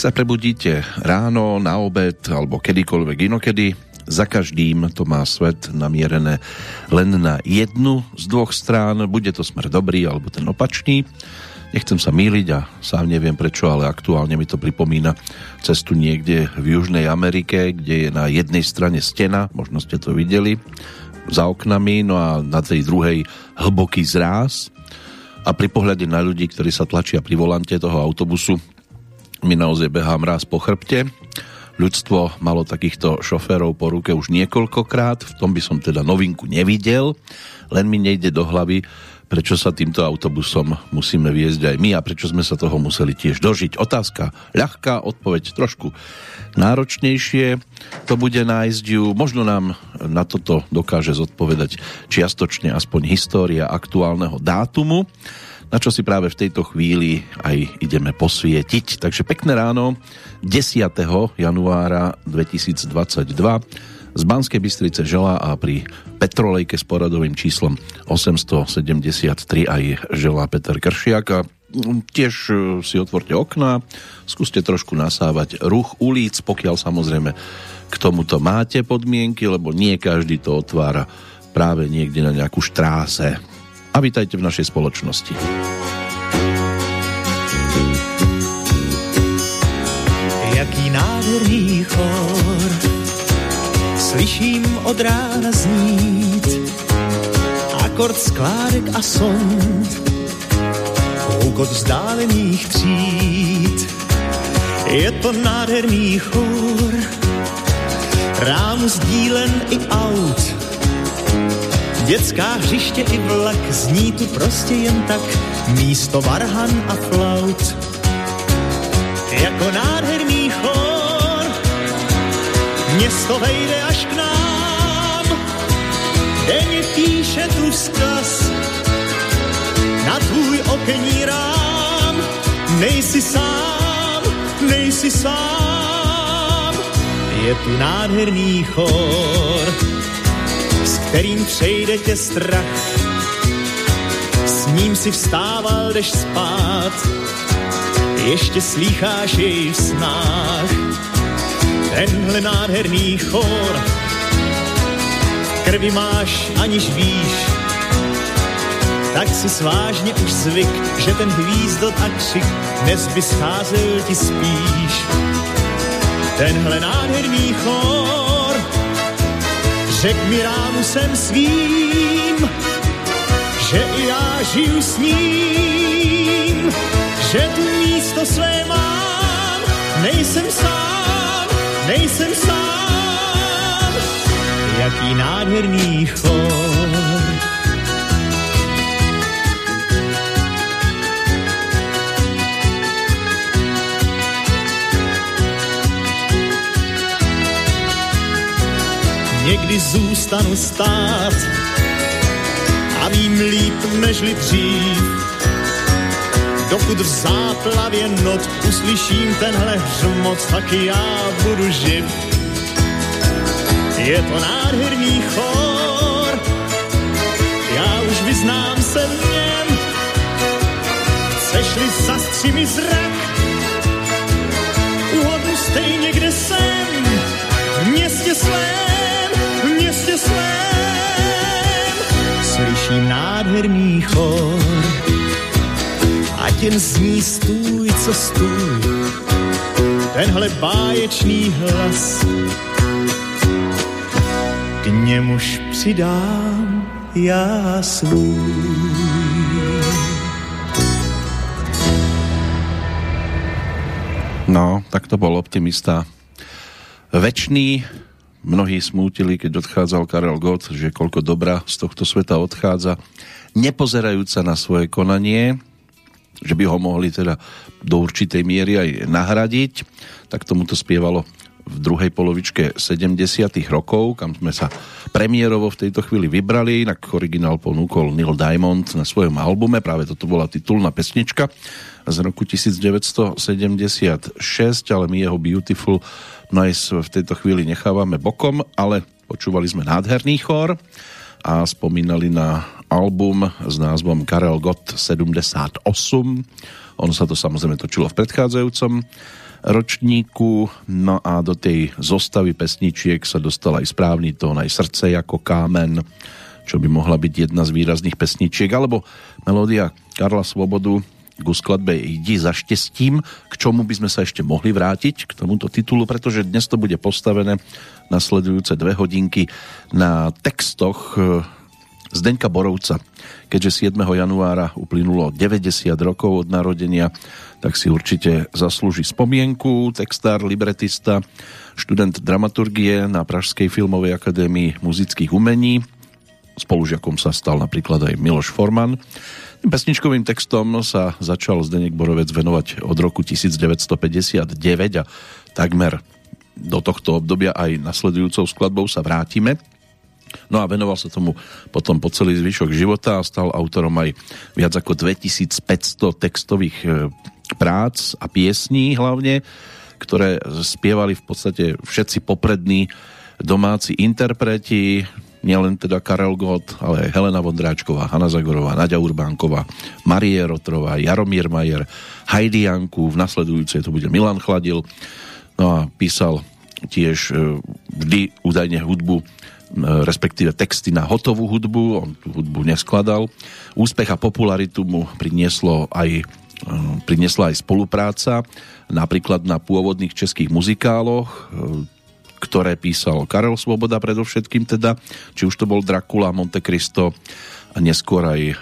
Nech sa prebudíte ráno, na obed alebo kedykoľvek inokedy. Za každým to má svet namierené len na jednu z dvoch strán. Bude to smer dobrý alebo ten opačný. Nechcem sa míliť a sám neviem prečo, ale aktuálne mi to pripomína cestu niekde v Južnej Amerike, kde je na jednej strane stena, možno ste to videli, za oknami, no a na tej druhej hlboký zráz. A pri pohľade na ľudí, ktorí sa tlačia pri volante toho autobusu, mi naozaj behá mráz po chrbte. Ľudstvo malo takýchto šoférov po ruke už niekoľkokrát, v tom by som teda novinku nevidel, len mi nejde do hlavy, prečo sa týmto autobusom musíme viesť aj my a prečo sme sa toho museli tiež dožiť. Otázka ľahká, odpoveď trošku náročnejšie. To bude nájsť ju, možno nám na toto dokáže zodpovedať čiastočne aspoň história aktuálneho dátumu na čo si práve v tejto chvíli aj ideme posvietiť. Takže pekné ráno 10. januára 2022 z Banskej Bystrice žela a pri Petrolejke s poradovým číslom 873 aj želá Peter Kršiak a tiež e, si otvorte okna, skúste trošku nasávať ruch ulic, pokiaľ samozrejme k tomuto máte podmienky, lebo nie každý to otvára práve niekde na nejakú štráse a vítajte v našej spoločnosti. Jaký nádherný chor Slyším od rána znít. Akord skládek a sond. Houkot vzdálených tříd. Je to nádherný chor Rám sdílen i aut Dětská hřiště i vlak, zní tu prostě jen tak. Místo varhan a flaut. Jako nádherný chor, město vejde až k nám, denně píše tu zkaz na tvůj okenní rám. Nejsi sám, nejsi sám, je tu nádherný chor kterým přejde tě strach. S ním si vstával, jdeš spát, ještě slýcháš jej v snách. Tenhle nádherný chor, krvi máš, aniž víš, tak si svážně už zvyk, že ten hvízdot a křik dnes by scházel ti spíš. Tenhle nádherný chor, Řek mi rámusem svým, že i já žiju s ním, že tu místo své mám, nejsem sám, nejsem sám. Jaký nádherný chor. Někdy zůstanu stát a vím líp nežli dřív. Dokud v záplavě not uslyším tenhle hřmot, tak já budu živ. Je to nádherný chor, já už vyznám se v něm. Chceš-li zastři mi zrak, uhodnu stejně, kde jsem, slyším nádherný chor. Ať jen zní stůj, co stůj, tenhle báječný hlas. K němuž přidám já svůj. No, tak to bol optimista. Večný Mnohí smútili, keď odchádzal Karel Gott, že koľko dobra z tohto sveta odchádza, nepozerajúc sa na svoje konanie, že by ho mohli teda do určitej miery aj nahradiť. Tak tomuto spievalo v druhej polovičke 70 rokov, kam sme sa premiérovo v tejto chvíli vybrali, inak originál ponúkol Neil Diamond na svojom albume, práve toto bola titulná pesnička z roku 1976, ale my jeho Beautiful Noise v tejto chvíli nechávame bokom, ale počúvali sme nádherný chor a spomínali na album s názvom Karel Gott 78. Ono sa to samozrejme točilo v predchádzajúcom ročníku. No a do tej zostavy pesničiek sa dostal aj správny tón, aj srdce ako kámen, čo by mohla byť jedna z výrazných pesničiek, alebo melódia Karla Svobodu ku skladbe Jdi za štestím, k čomu by sme sa ešte mohli vrátiť, k tomuto titulu, pretože dnes to bude postavené nasledujúce dve hodinky na textoch eh, Zdeňka Borovca. Keďže 7. januára uplynulo 90 rokov od narodenia, tak si určite zaslúži spomienku. Textár, libretista, študent dramaturgie na Pražskej filmovej akadémii muzických umení. Spolužiakom sa stal napríklad aj Miloš Forman. Pesničkovým textom sa začal Zdenek Borovec venovať od roku 1959 a takmer do tohto obdobia aj nasledujúcou skladbou sa vrátime. No a venoval sa tomu potom po celý zvyšok života a stal autorom aj viac ako 2500 textových e, prác a piesní hlavne, ktoré spievali v podstate všetci poprední domáci interpreti, nielen teda Karel Gott, ale aj Helena Vondráčková, Hanna Zagorová, Nadia Urbánková, Marie Rotrová, Jaromír Majer, Heidi Janku, v nasledujúcej to bude Milan Chladil, no a písal tiež e, vždy údajne hudbu e, respektíve texty na hotovú hudbu, on tú hudbu neskladal. Úspech a popularitu mu prinieslo aj Ehm, priniesla aj spolupráca napríklad na pôvodných českých muzikáloch, ktoré písal Karel Svoboda predovšetkým teda, či už to bol Dracula, Monte Cristo a neskôr aj e,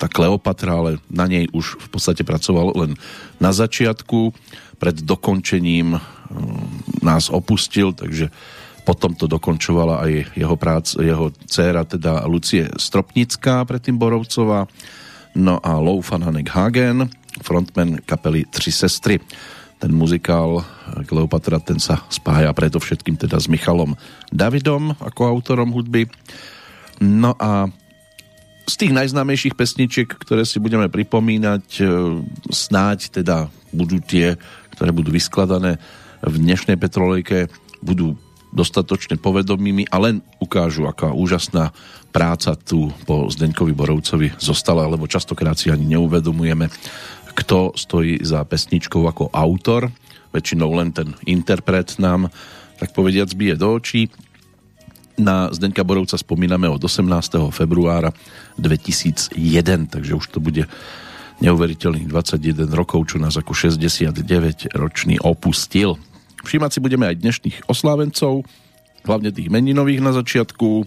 tá Kleopatra, ale na nej už v podstate pracoval len na začiatku. Pred dokončením e, nás opustil, takže potom to dokončovala aj jeho prác, jeho dcéra, teda Lucie Stropnická, predtým Borovcová, no a Lou Hanek Hagen, frontman kapely Tři sestry. Ten muzikál Kleopatra ten sa spája predovšetkým teda s Michalom Davidom ako autorom hudby. No a z tých najznámejších pesničiek, ktoré si budeme pripomínať, e, snáď teda budú tie, ktoré budú vyskladané v dnešnej Petrolejke, budú dostatočne povedomými a len ukážu, aká úžasná práca tu po Zdeňkovi Borovcovi zostala, lebo častokrát si ani neuvedomujeme, kto stojí za pesničkou ako autor. Väčšinou len ten interpret nám, tak povediac, bije do očí. Na Zdenka Borovca spomíname od 18. februára 2001, takže už to bude neuveriteľných 21 rokov, čo nás ako 69-ročný opustil. Všímať si budeme aj dnešných oslávencov, hlavne tých meninových na začiatku.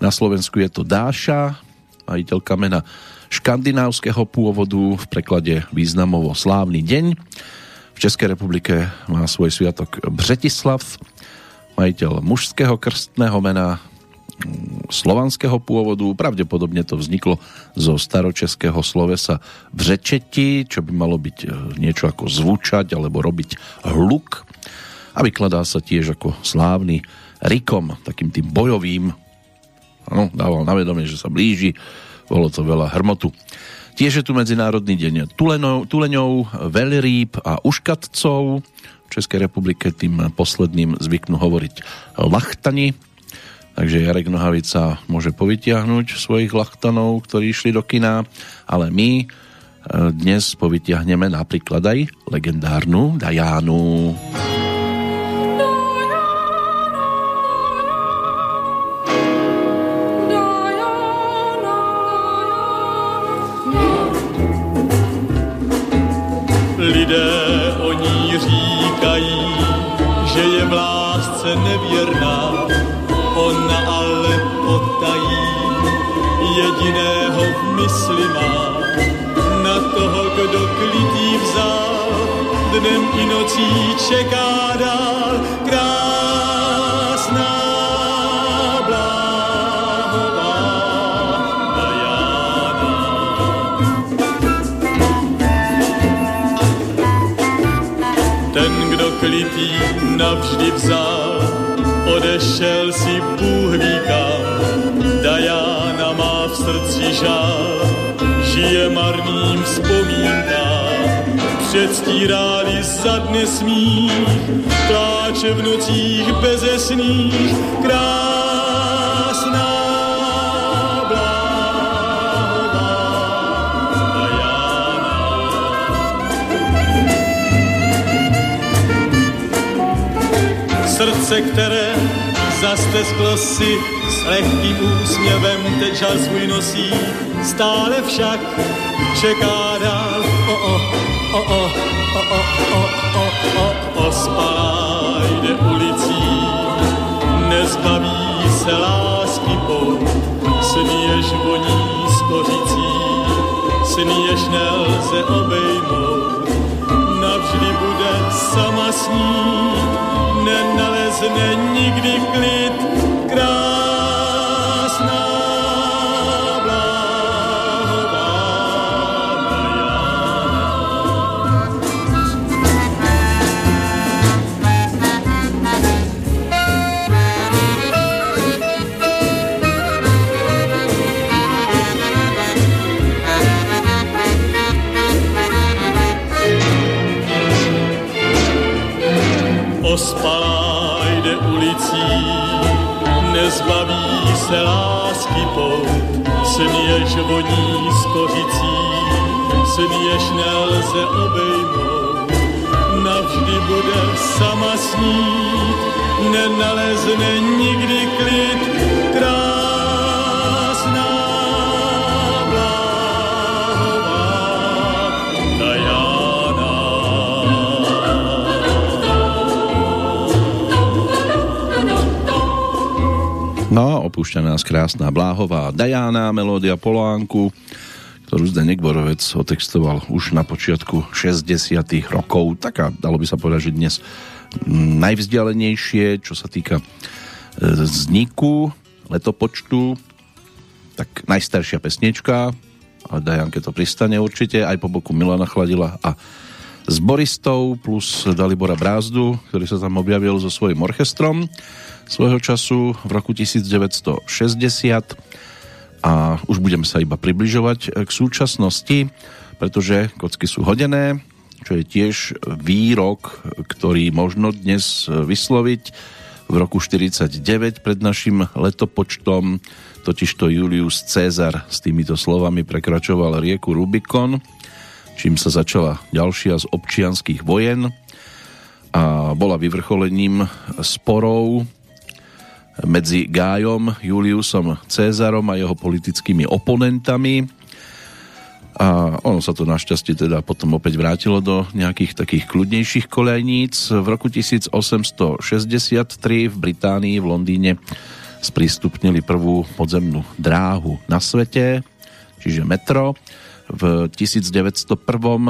Na Slovensku je to Dáša, majiteľka mena škandinávskeho pôvodu, v preklade významovo slávny deň. V Českej republike má svoj sviatok Břetislav, majiteľ mužského krstného mena mm, slovanského pôvodu. Pravdepodobne to vzniklo zo staročeského slovesa vřečeti, čo by malo byť e, niečo ako zvučať alebo robiť hluk. A vykladá sa tiež ako slávny rikom, takým tým bojovým. Ano, dával na vedomie, že sa blíži bolo to veľa hrmotu. Tiež je tu Medzinárodný deň tuleňov, tuleňov veľrýb a uškatcov. V Českej republike tým posledným zvyknú hovoriť lachtani. Takže Jarek Nohavica môže povytiahnuť svojich lachtanov, ktorí išli do kina, ale my e, dnes povytiahneme napríklad aj legendárnu Dajánu. Lidé o ní říkají, že je v lásce nevěrná, ona ale potají, jediného v mysli má, na toho, kdo klitý vzal, dnem i nocí čeká dál, krásná klitý navždy vzal, odešel si Bůh ví kam. Dajána má v srdci žál, žije marným vzpomínkám. Předstíráli za dne smích, pláče v nocích bezesných, krásná Srdce, které zastesklo si s lehkým úsměvem teď žal svůj nosí, stále však čeká dál. O, o, o, o, o, o, o, o, o, o, jde ulicí, nezbaví se lásky pou, sníjež voní skořicí, sníjež nelze obejmout, navždy bude sama snít, nenalezne nikdy klid, krásná se lásky pout, jež voní z kořicí, jež nelze obejmout. Navždy bude sama snít, nenalezne nikdy opúšťa nás krásna Bláhová Dajána, melódia Polánku, ktorú Zdenek Borovec otextoval už na počiatku 60 rokov. Taká, dalo by sa povedať, že dnes najvzdialenejšie, čo sa týka e, vzniku letopočtu, tak najstaršia pesnička, ale Dajanke to pristane určite, aj po boku Milana Chladila a s Boristou plus Dalibora Brázdu, ktorý sa tam objavil so svojím orchestrom svojho času v roku 1960 a už budeme sa iba približovať k súčasnosti, pretože kocky sú hodené, čo je tiež výrok, ktorý možno dnes vysloviť. V roku 49 pred našim letopočtom, totižto Julius Cezar s týmito slovami prekračoval rieku Rubikon, čím sa začala ďalšia z občianských vojen a bola vyvrcholením sporov medzi Gájom, Juliusom Cézarom a jeho politickými oponentami. A ono sa to našťastie teda potom opäť vrátilo do nejakých takých kľudnejších kolejníc. V roku 1863 v Británii, v Londýne sprístupnili prvú podzemnú dráhu na svete, čiže metro. V 1901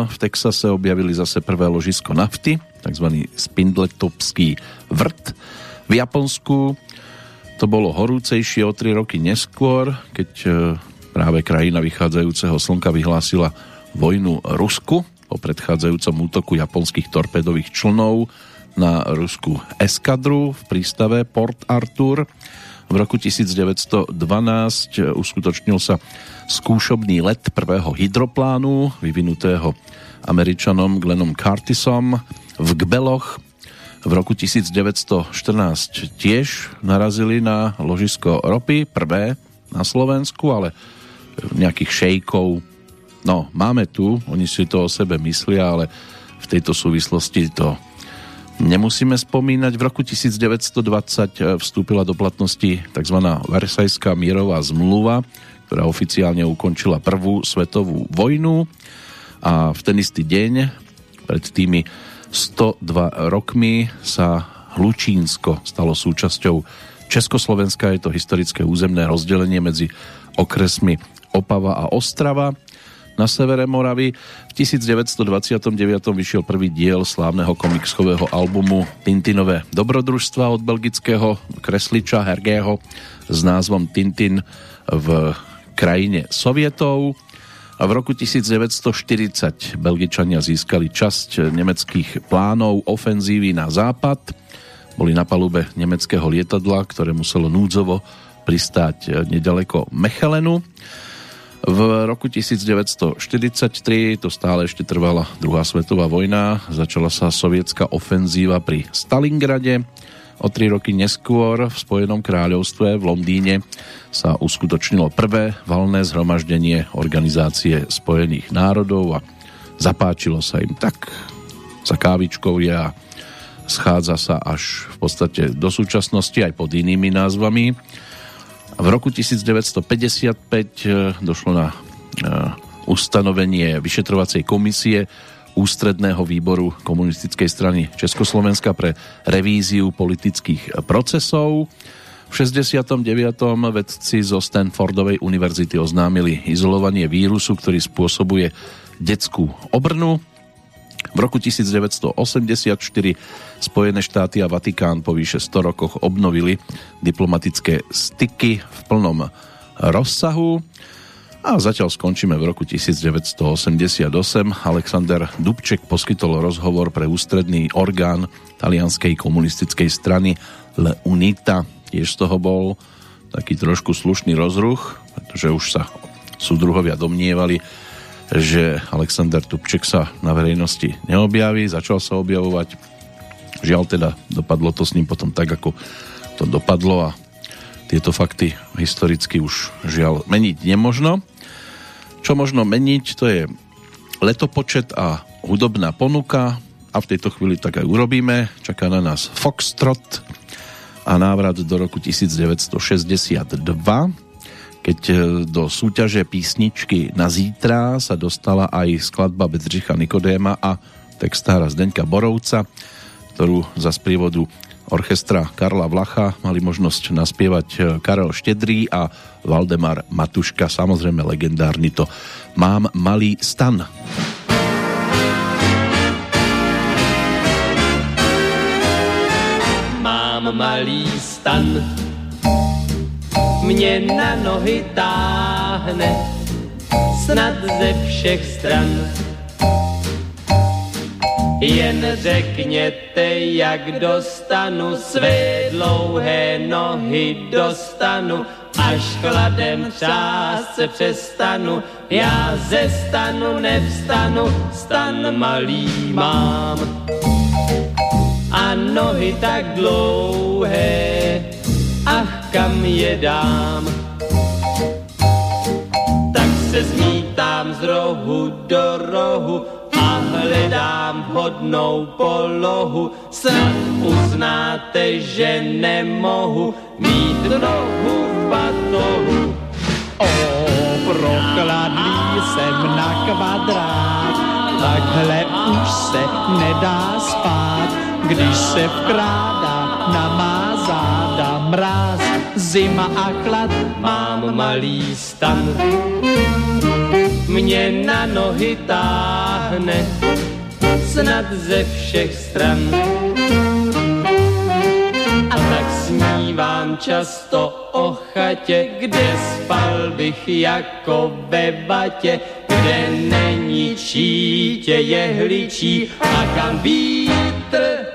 v Texase objavili zase prvé ložisko nafty, tzv. Spindletopský vrt. V Japonsku to bolo horúcejšie o 3 roky neskôr, keď e, práve krajina vychádzajúceho slnka vyhlásila vojnu Rusku po predchádzajúcom útoku japonských torpedových člnov na ruskú eskadru v prístave Port Arthur. V roku 1912 uskutočnil sa skúšobný let prvého hydroplánu vyvinutého američanom Glennom Curtisom v Gbeloch. V roku 1914 tiež narazili na ložisko ropy, prvé na Slovensku, ale nejakých šejkov, no máme tu, oni si to o sebe myslia, ale v tejto súvislosti to nemusíme spomínať. V roku 1920 vstúpila do platnosti tzv. Versajská mierová zmluva, ktorá oficiálne ukončila prvú svetovú vojnu a v ten istý deň pred tými 102 rokmi sa Hlučínsko stalo súčasťou Československa. Je to historické územné rozdelenie medzi okresmi Opava a Ostrava na severe Moravy. V 1929 vyšiel prvý diel slávneho komiksového albumu Tintinové dobrodružstva od belgického kresliča Hergého s názvom Tintin v krajine Sovietov. A v roku 1940 Belgičania získali časť nemeckých plánov ofenzívy na západ. Boli na palube nemeckého lietadla, ktoré muselo núdzovo pristáť nedaleko Mechelenu. V roku 1943, to stále ešte trvala druhá svetová vojna, začala sa sovietská ofenzíva pri Stalingrade. O tri roky neskôr v Spojenom kráľovstve v Londýne sa uskutočnilo prvé valné zhromaždenie Organizácie spojených národov a zapáčilo sa im tak za kávičkou je a schádza sa až v podstate do súčasnosti aj pod inými názvami. V roku 1955 došlo na ustanovenie vyšetrovacej komisie Ústredného výboru komunistickej strany Československa pre revíziu politických procesov. V 69. vedci zo Stanfordovej univerzity oznámili izolovanie vírusu, ktorý spôsobuje detskú obrnu. V roku 1984 Spojené štáty a Vatikán po vyše 100 rokoch obnovili diplomatické styky v plnom rozsahu. A zatiaľ skončíme v roku 1988. Alexander Dubček poskytol rozhovor pre ústredný orgán talianskej komunistickej strany Le Unita. Tiež z toho bol taký trošku slušný rozruch, pretože už sa súdruhovia domnievali, že Alexander Dubček sa na verejnosti neobjaví, začal sa objavovať. Žiaľ teda, dopadlo to s ním potom tak, ako to dopadlo a tieto fakty historicky už žiaľ meniť nemožno. Čo možno meniť, to je letopočet a hudobná ponuka a v tejto chvíli tak aj urobíme. Čaká na nás Foxtrot a návrat do roku 1962, keď e, do súťaže písničky na zítra sa dostala aj skladba Bedřicha Nikodéma a textára Zdeňka Borovca, ktorú za sprievodu orchestra Karla Vlacha mali možnosť naspievať e, Karel Štedrý a Valdemar Matuška, samozrejme legendárny to Mám malý stan. Mám malý stan, mě na nohy táhne, snad ze všech stran jen řekněte, jak dostanu své dlouhé nohy dostanu, až chladem třást se přestanu, já ze stanu nevstanu, stan malý mám. A nohy tak dlouhé, ach kam je dám. Tak se zmítám z rohu do rohu, hledám vhodnou polohu, snad uznáte, že nemohu mít nohu v batohu. O, prokladlý jsem na kvadrát, takhle už se nedá spát, když se vkrádá na má mráz, zima a chlad. Mám malý stan, mě na nohy táhne, snad ze všech stran. A tak snívám často o chatě, kde spal bych jako ve batě, kde není čítě jehličí a kam vítr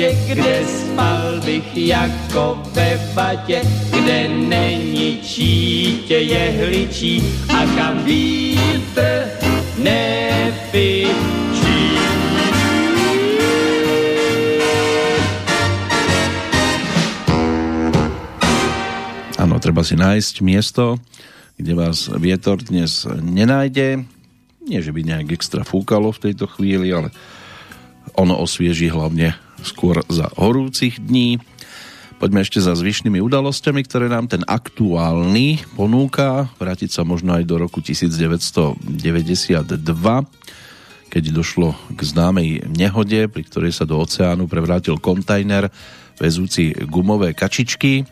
vatě, kde spal bych jako ve vatě, kde není čítě jehličí a kam vítr nefičí. Áno, treba si nájsť miesto, kde vás vietor dnes nenájde. Nie, že by nejak extra fúkalo v tejto chvíli, ale ono osvieži hlavne skôr za horúcich dní. Poďme ešte za zvyšnými udalosťami, ktoré nám ten aktuálny ponúka. Vrátiť sa možno aj do roku 1992, keď došlo k známej nehode, pri ktorej sa do oceánu prevrátil kontajner vezúci gumové kačičky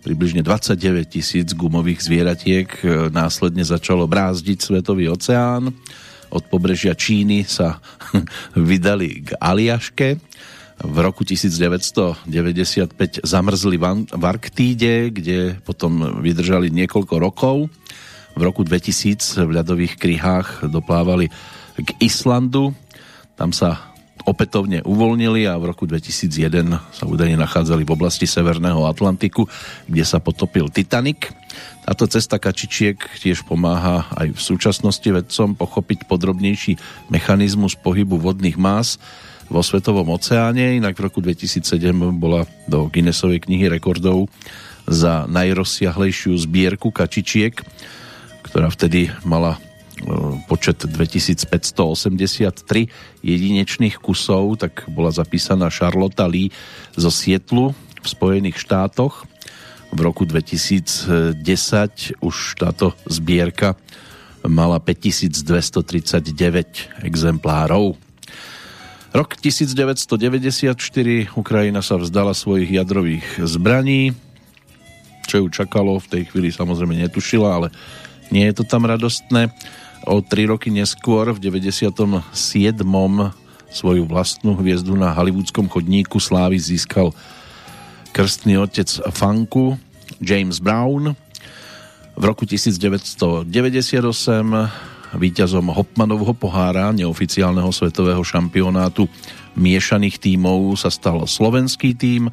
približne 29 tisíc gumových zvieratiek e, následne začalo brázdiť Svetový oceán. Od pobrežia Číny sa vydali k Aliaške. V roku 1995 zamrzli v Arktíde, kde potom vydržali niekoľko rokov. V roku 2000 v ľadových kryhách doplávali k Islandu. Tam sa opätovne uvoľnili a v roku 2001 sa údajne nachádzali v oblasti Severného Atlantiku, kde sa potopil Titanic. Táto cesta kačičiek tiež pomáha aj v súčasnosti vedcom pochopiť podrobnejší mechanizmus pohybu vodných más vo Svetovom oceáne. Inak v roku 2007 bola do Guinnessovej knihy rekordov za najrozsiahlejšiu zbierku kačičiek, ktorá vtedy mala počet 2583 jedinečných kusov, tak bola zapísaná Charlotte Lee zo Sietlu v Spojených štátoch. V roku 2010 už táto zbierka mala 5239 exemplárov. Rok 1994 Ukrajina sa vzdala svojich jadrových zbraní. Čo ju čakalo, v tej chvíli samozrejme netušila, ale nie je to tam radostné. O tri roky neskôr, v 97. svoju vlastnú hviezdu na hollywoodskom chodníku slávy získal krstný otec funku James Brown. V roku 1998 víťazom Hopmanovho pohára neoficiálneho svetového šampionátu miešaných tímov sa stal slovenský tím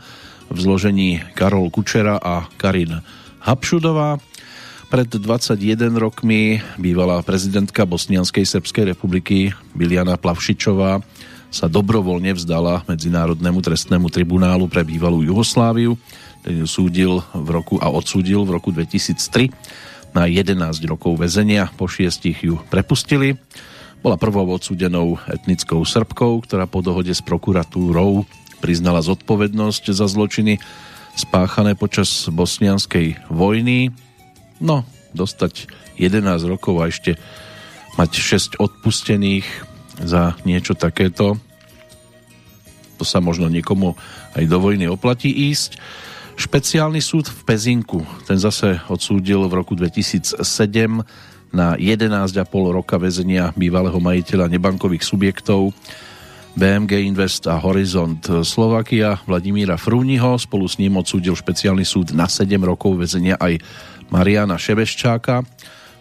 v zložení Karol Kučera a Karin Hapšudová. Pred 21 rokmi bývalá prezidentka Bosnianskej Srbskej republiky Biliana Plavšičová sa dobrovoľne vzdala Medzinárodnému trestnému tribunálu pre bývalú Jugosláviu. Ju súdil v roku a odsúdil v roku 2003 na 11 rokov väzenia. Po šiestich ju prepustili. Bola prvou odsúdenou etnickou Srbkou, ktorá po dohode s prokuratúrou priznala zodpovednosť za zločiny spáchané počas bosnianskej vojny No, dostať 11 rokov a ešte mať 6 odpustených za niečo takéto, to sa možno niekomu aj do vojny oplatí ísť. Špeciálny súd v Pezinku, ten zase odsúdil v roku 2007 na 11,5 roka väzenia bývalého majiteľa nebankových subjektov BMG Invest a Horizont Slovakia Vladimíra Frúniho. Spolu s ním odsúdil špeciálny súd na 7 rokov väzenia aj Mariana Šebeščáka.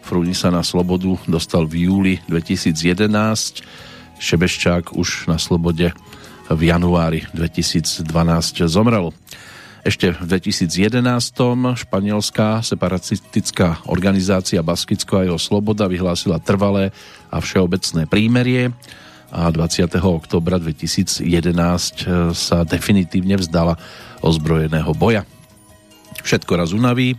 Frúni sa na slobodu dostal v júli 2011. Šebeščák už na slobode v januári 2012 zomrel. Ešte v 2011. španielská separatistická organizácia Baskicko a jeho sloboda vyhlásila trvalé a všeobecné prímerie a 20. oktobra 2011 sa definitívne vzdala ozbrojeného boja. Všetko raz unaví,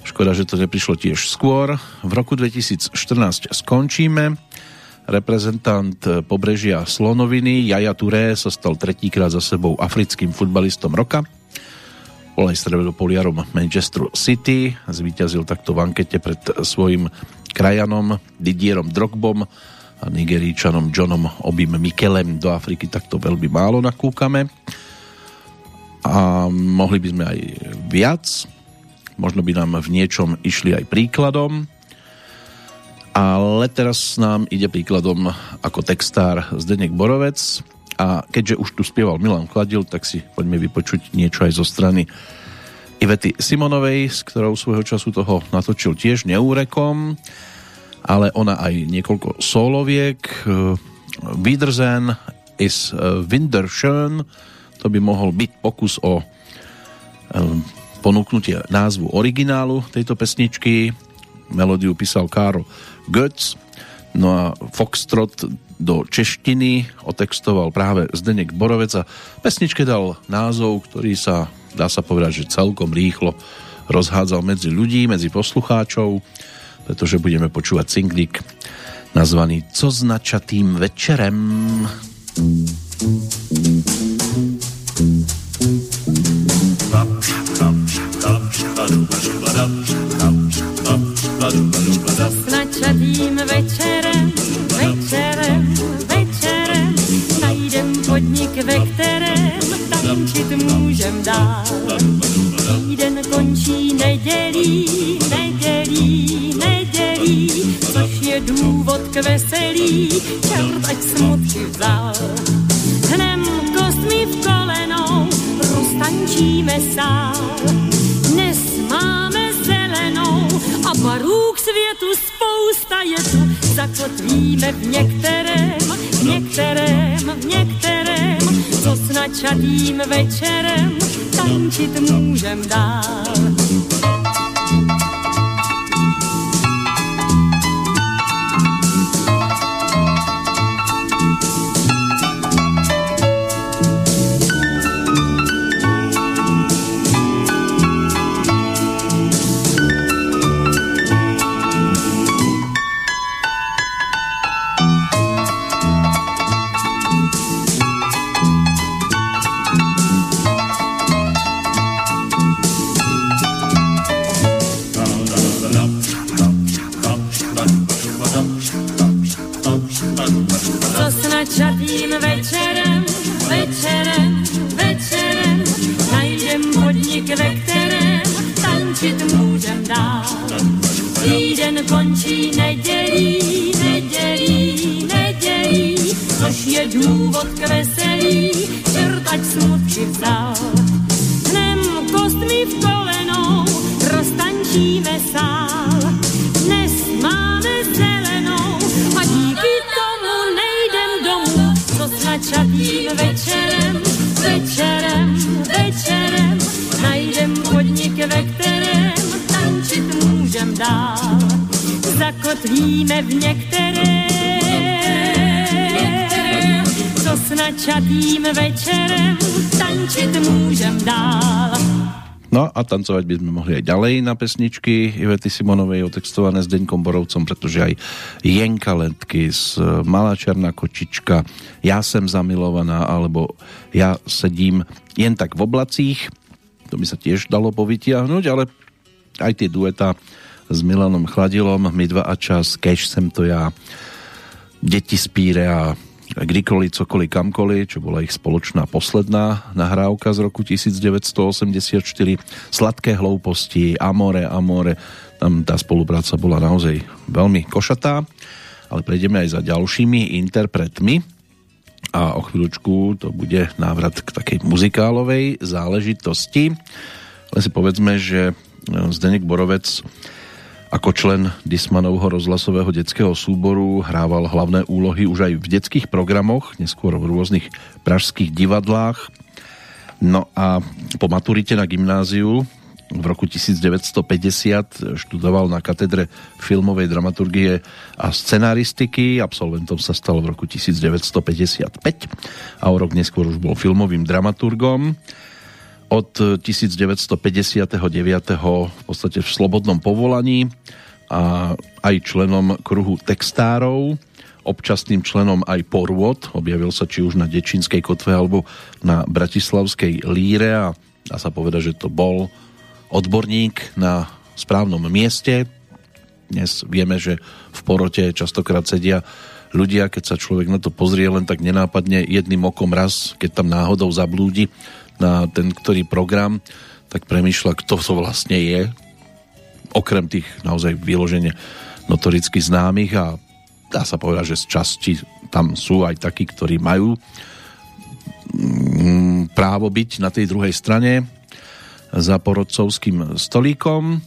Škoda, že to neprišlo tiež skôr. V roku 2014 skončíme. Reprezentant pobrežia Slonoviny Jaja Touré sa stal tretíkrát za sebou africkým futbalistom roka. Bol aj stredopoliarom Manchester City. Zvíťazil takto v ankete pred svojim krajanom Didierom Drogbom a Nigeríčanom Johnom Obim Mikelem. Do Afriky takto veľmi málo nakúkame. A mohli by sme aj viac Možno by nám v niečom išli aj príkladom. Ale teraz nám ide príkladom ako textár Zdenek Borovec a keďže už tu spieval Milan Kladil, tak si poďme vypočuť niečo aj zo strany Ivety Simonovej, s ktorou svojho času toho natočil tiež neúrekom, ale ona aj niekoľko soloviek. Wiedersehen is Winderschön, to by mohol byť pokus o ponúknutie názvu originálu tejto pesničky. Melódiu písal Karl Götz, no a Foxtrot do češtiny otextoval práve Zdenek Borovec a pesničke dal názov, ktorý sa, dá sa povedať, že celkom rýchlo rozhádzal medzi ľudí, medzi poslucháčov, pretože budeme počúvať singlik nazvaný Co značatým večerem. Značatým večerem, podnik, ve kterém tančit můžem dál. Týden končí nedělí, nedělí, nedělí, což je důvod k veselí, čert ať smutky vzal. Hnem kostmi v kolenou, roztančíme sál. A barů k světu spousta je tu, zakotvíme v některém, v některém, v některém, co s načatým večerem tančit můžem dál. určit můžem dát. Týden končí nedělí, nedělí, nedělí, což je důvod k veselí, čertač smutky vzal. Dnem kost mi v kolenou, roztančíme sál. Dnes máme zelenou a díky tomu nejdem domů, co s načatým večerem, večerem, večerem, najdem podnik, ve kterém zakotvíme v některé, co s načatým večerem tančit můžem dál. No a tancovať by sme mohli aj ďalej na pesničky Ivety Simonovej otextované s Deňkom Borovcom, pretože aj Jenka Lentky z Malá černá kočička, Ja sem zamilovaná, alebo Ja sedím jen tak v oblacích, to by sa tiež dalo povytiahnuť, ale aj tie dueta s Milanom Chladilom, My dva a čas, Cash sem to ja, Deti spíre a Kdykoli, cokoli, kamkoli, čo bola ich spoločná posledná nahrávka z roku 1984. Sladké hlouposti, Amore, Amore, tam tá spolupráca bola naozaj veľmi košatá, ale prejdeme aj za ďalšími interpretmi a o chvíľočku to bude návrat k takej muzikálovej záležitosti. Len si povedzme, že Zdenek Borovec ako člen Dismanovho rozhlasového detského súboru hrával hlavné úlohy už aj v detských programoch, neskôr v rôznych pražských divadlách. No a po maturite na gymnáziu v roku 1950 študoval na katedre filmovej dramaturgie a scenaristiky. Absolventom sa stal v roku 1955 a o rok neskôr už bol filmovým dramaturgom od 1959. v podstate v slobodnom povolaní a aj členom kruhu textárov, občasným členom aj porvod, objavil sa či už na Dečínskej kotve alebo na Bratislavskej líre a dá sa povedať, že to bol odborník na správnom mieste. Dnes vieme, že v porote častokrát sedia ľudia, keď sa človek na to pozrie len tak nenápadne jedným okom raz, keď tam náhodou zablúdi, na ten ktorý program, tak premýšľa, kto to vlastne je, okrem tých naozaj vyložene notoricky známych a dá sa povedať, že z časti tam sú aj takí, ktorí majú mm, právo byť na tej druhej strane za porodcovským stolíkom.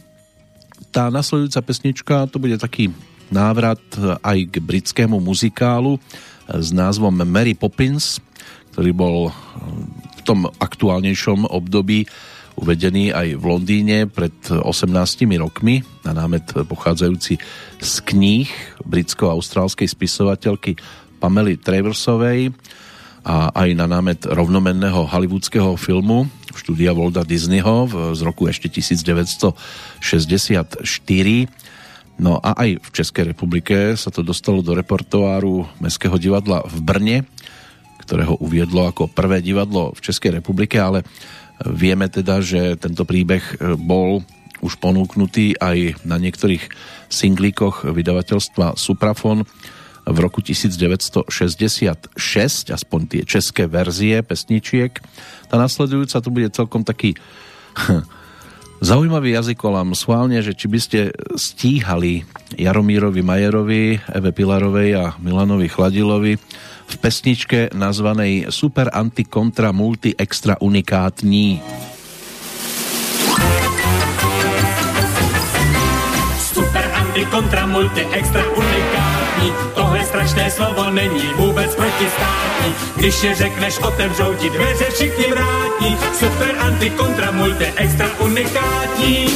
Tá nasledujúca pesnička to bude taký návrat aj k britskému muzikálu s názvom Mary Poppins, ktorý bol tom aktuálnejšom období uvedený aj v Londýne pred 18 rokmi na námet pochádzajúci z kníh britsko-austrálskej spisovateľky Pamely Traversovej a aj na námet rovnomenného hollywoodského filmu štúdia Volda Disneyho z roku ešte 1964. No a aj v Českej republike sa to dostalo do repertoáru Mestského divadla v Brne, ktoré ho uviedlo ako prvé divadlo v Českej republike, ale vieme teda, že tento príbeh bol už ponúknutý aj na niektorých singlíkoch vydavateľstva Suprafon v roku 1966, aspoň tie české verzie pesničiek. Tá nasledujúca tu bude celkom taký zaujímavý jazykolam. Sválne, že či by ste stíhali Jaromírovi Majerovi, Eve Pilarovej a Milanovi Chladilovi v pesničke nazvanej Super Antikontra Multi Extra Unikátní. Super Antikontra Multi Extra Unikátní tohle strašné slovo není vůbec protistátní. Když je řekneš, otevřou ti dveře všichni vrátí. Super anti kontra multe extra unikátní.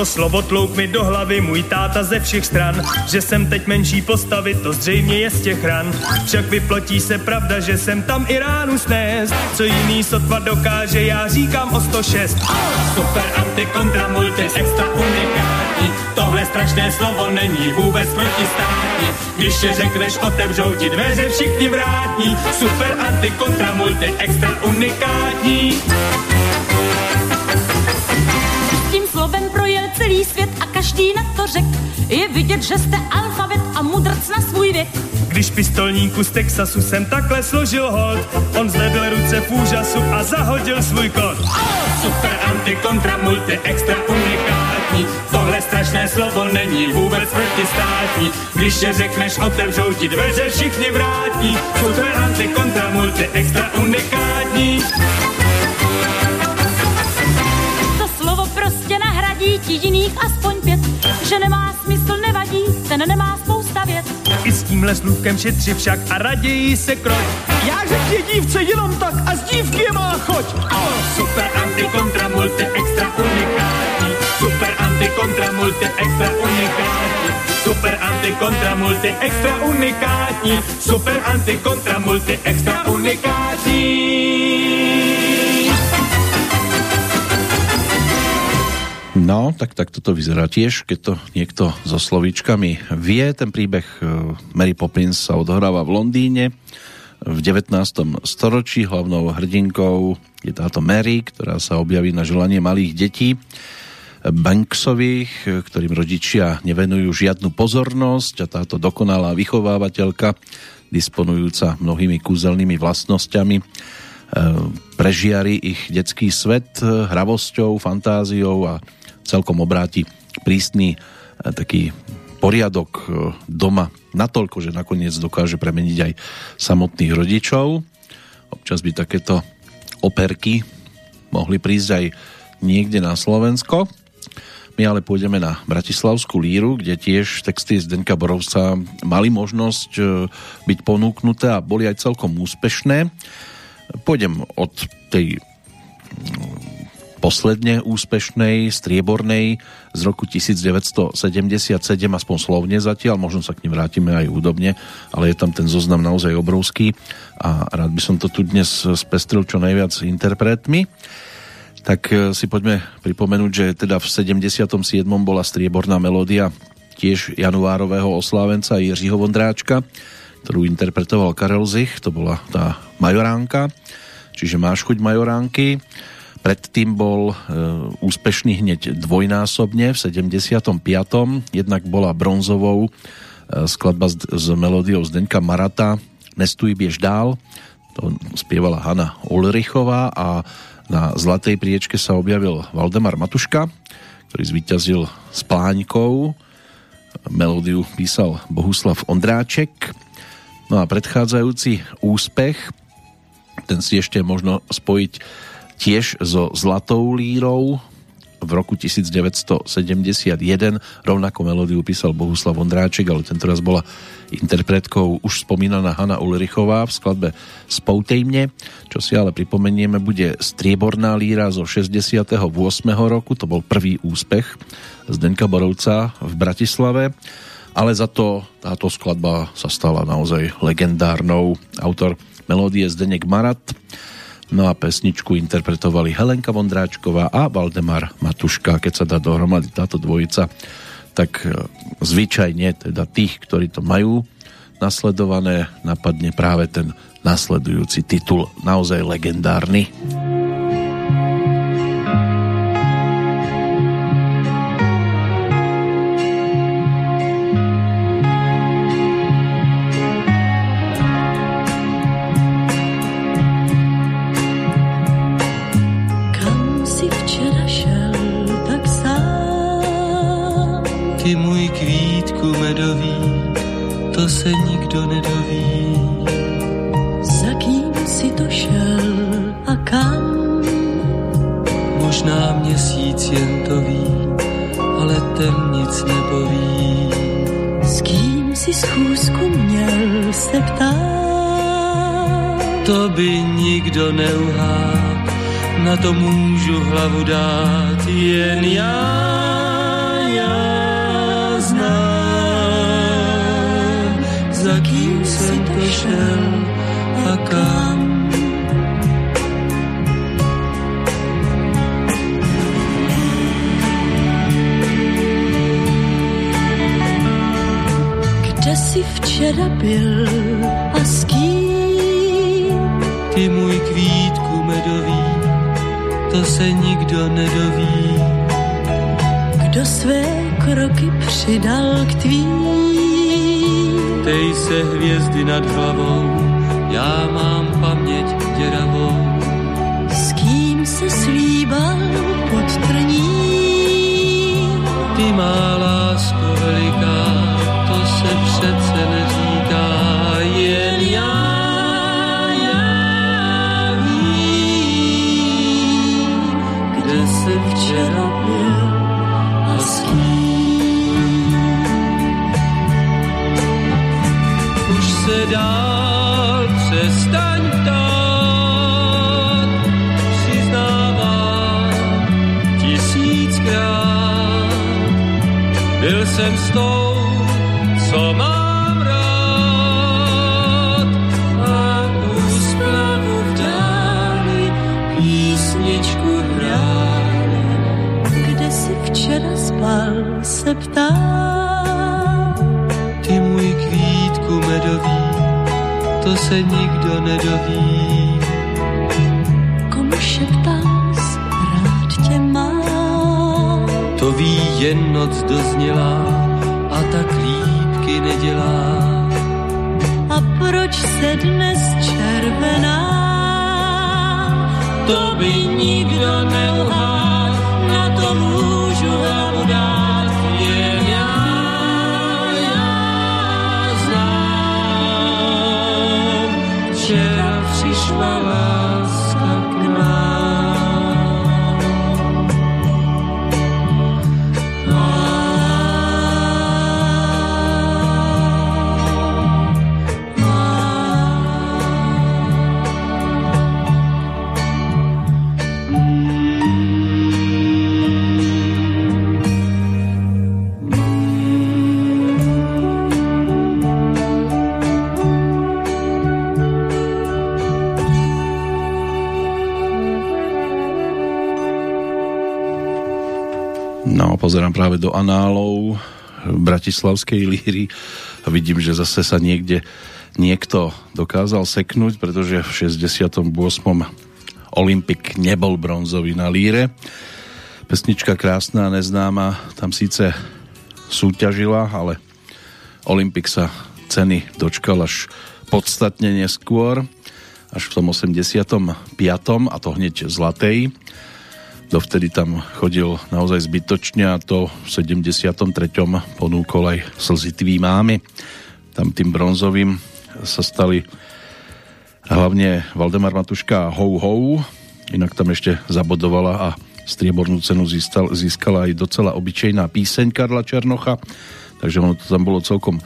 To slovo tlouk mi do hlavy můj táta ze všech stran, že jsem teď menší postavy, to zřejmě je z těch ran. Však vyplotí se pravda, že jsem tam i ránu snést, co jiný sotva dokáže, já říkám o 106. Super anti kontra multi extra unikátní, tohle strašné slovo není vůbec protistátní. Když je řekneš, otevřou ti dveře, všichni vrátí. Super anti kontra multi extra unikátní. Tím slovem celý svět a každý na to řek. Je vidět, že jste alfabet a mudrc na svůj věk. Když pistolníku z Texasu jsem takhle složil hold, on zvedl ruce v úžasu a zahodil svůj kód. Super anti kontra multi extra unikátní, tohle strašné slovo není vůbec protistátní. Když je řekneš, otevřou ti dveře, všichni vrátí. Super anti kontra multi extra unikátní. Nahradí ti jiných aspoň pět. Že nemá smysl, nevadí, ten nemá spousta věc. I s tímhle slůvkem šetři však a raději se krok. Já řekni dívce jenom tak a z dívky je má choď. Oh, super anti kontra multi extra unikátní. Super anti kontra multi extra unikátní. Super anti kontra multi extra unikátní. Super anti kontra multi extra unikátní. No, tak, tak toto vyzerá tiež, keď to niekto so slovíčkami vie. Ten príbeh e, Mary Poppins sa odohráva v Londýne v 19. storočí. Hlavnou hrdinkou je táto Mary, ktorá sa objaví na želanie malých detí Banksových, ktorým rodičia nevenujú žiadnu pozornosť a táto dokonalá vychovávateľka, disponujúca mnohými kúzelnými vlastnosťami, e, prežiari ich detský svet hravosťou, fantáziou a celkom obráti prísny e, taký poriadok e, doma natoľko, že nakoniec dokáže premeniť aj samotných rodičov. Občas by takéto operky mohli prísť aj niekde na Slovensko. My ale pôjdeme na Bratislavskú líru, kde tiež texty Zdenka Borovca mali možnosť e, byť ponúknuté a boli aj celkom úspešné. Pôjdem od tej posledne úspešnej, striebornej z roku 1977, aspoň slovne zatiaľ, možno sa k nim vrátime aj údobne, ale je tam ten zoznam naozaj obrovský a rád by som to tu dnes spestril čo najviac interpretmi. Tak e, si poďme pripomenúť, že teda v 77. bola strieborná melódia tiež januárového oslávenca Jiřího Vondráčka, ktorú interpretoval Karel Zich, to bola tá Majoránka, čiže Máš chuť Majoránky. Predtým bol e, úspešný hneď dvojnásobne v 75. Jednak bola bronzovou e, skladba s, s melódiou Zdenka Marata Nestuj biež dál. To spievala Hanna Ulrichová a na zlatej priečke sa objavil Valdemar Matuška, ktorý zvíťazil s Pláňkou. Melódiu písal Bohuslav Ondráček. No a predchádzajúci úspech, ten si ešte možno spojiť tiež so Zlatou lírou v roku 1971. Rovnako melódiu písal Bohuslav Ondráček, ale tentoraz bola interpretkou už spomínaná Hanna Ulrichová v skladbe Spoutejmne, čo si ale pripomenieme bude Strieborná líra zo 68. roku, to bol prvý úspech Zdenka Borovca v Bratislave ale za to táto skladba sa stala naozaj legendárnou. Autor melódie Zdenek Marat, no a pesničku interpretovali Helenka Vondráčková a Valdemar Matuška. Keď sa dá dohromady táto dvojica, tak e, zvyčajne teda tých, ktorí to majú nasledované, napadne práve ten nasledujúci titul, naozaj legendárny. Na to můžu hlavu dát, jen já, já znám, za kým jsem to a kam. Kde jsi včera byl to se nikdo nedoví. Kdo své kroky přidal k tvým? Tej se hvězdy nad hlavou, já mám paměť děravou. S kým se slíbal pod trní? Ty má lásko veliká, včera byl Už se dál přestaň přiznávám tisíckrát. Byl jsem s tou, se ptá. Ty můj kvítku medový, to se nikdo nedoví. Komu šeptám, rád tě má. To ví jen noc doznělá a tak lípky nedělá. A proč se dnes červená? To by nikdo neuhál, na to můžu hlavu dát. Shmama. Pozerám práve do análov bratislavskej líry a vidím, že zase sa niekde niekto dokázal seknúť, pretože v 68. Olympik nebol bronzový na líre. Pesnička krásna a neznáma tam síce súťažila, ale Olympik sa ceny dočkal až podstatne neskôr, až v tom 85. a to hneď zlatej Dovtedy tam chodil naozaj zbytočne a to v 73. ponúkol aj slzy tvý mámy. Tam tým bronzovým sa stali hlavne Valdemar Matuška Hou Hou, inak tam ešte zabodovala a striebornú cenu získala, získala aj docela obyčejná píseň Karla Černocha, takže ono to tam bolo celkom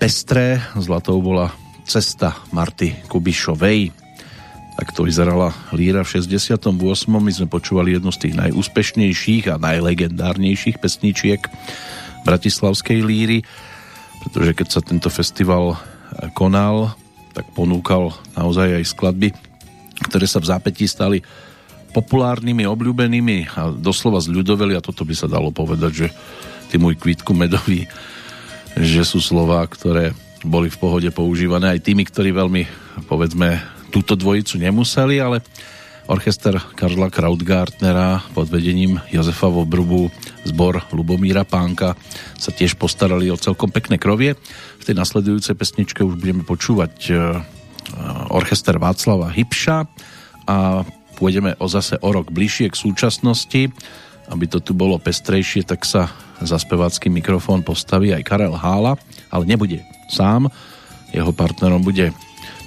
pestré. Zlatou bola Cesta Marty Kubišovej tak to vyzerala Líra v 68. My sme počúvali jednu z tých najúspešnejších a najlegendárnejších pesničiek Bratislavskej Líry. pretože keď sa tento festival konal, tak ponúkal naozaj aj skladby, ktoré sa v zápätí stali populárnymi, obľúbenými a doslova zľudoveli a toto by sa dalo povedať, že ty môj kvítku medový, že sú slova, ktoré boli v pohode používané aj tými, ktorí veľmi, povedzme, túto dvojicu nemuseli, ale orchester Karla Krautgartnera pod vedením Jozefa Vobrubu, zbor Lubomíra Pánka sa tiež postarali o celkom pekné krovie. V tej nasledujúcej pesničke už budeme počúvať e, orchester Václava Hybša a pôjdeme o zase o rok bližšie k súčasnosti. Aby to tu bolo pestrejšie, tak sa za spevácky mikrofón postaví aj Karel Hála, ale nebude sám. Jeho partnerom bude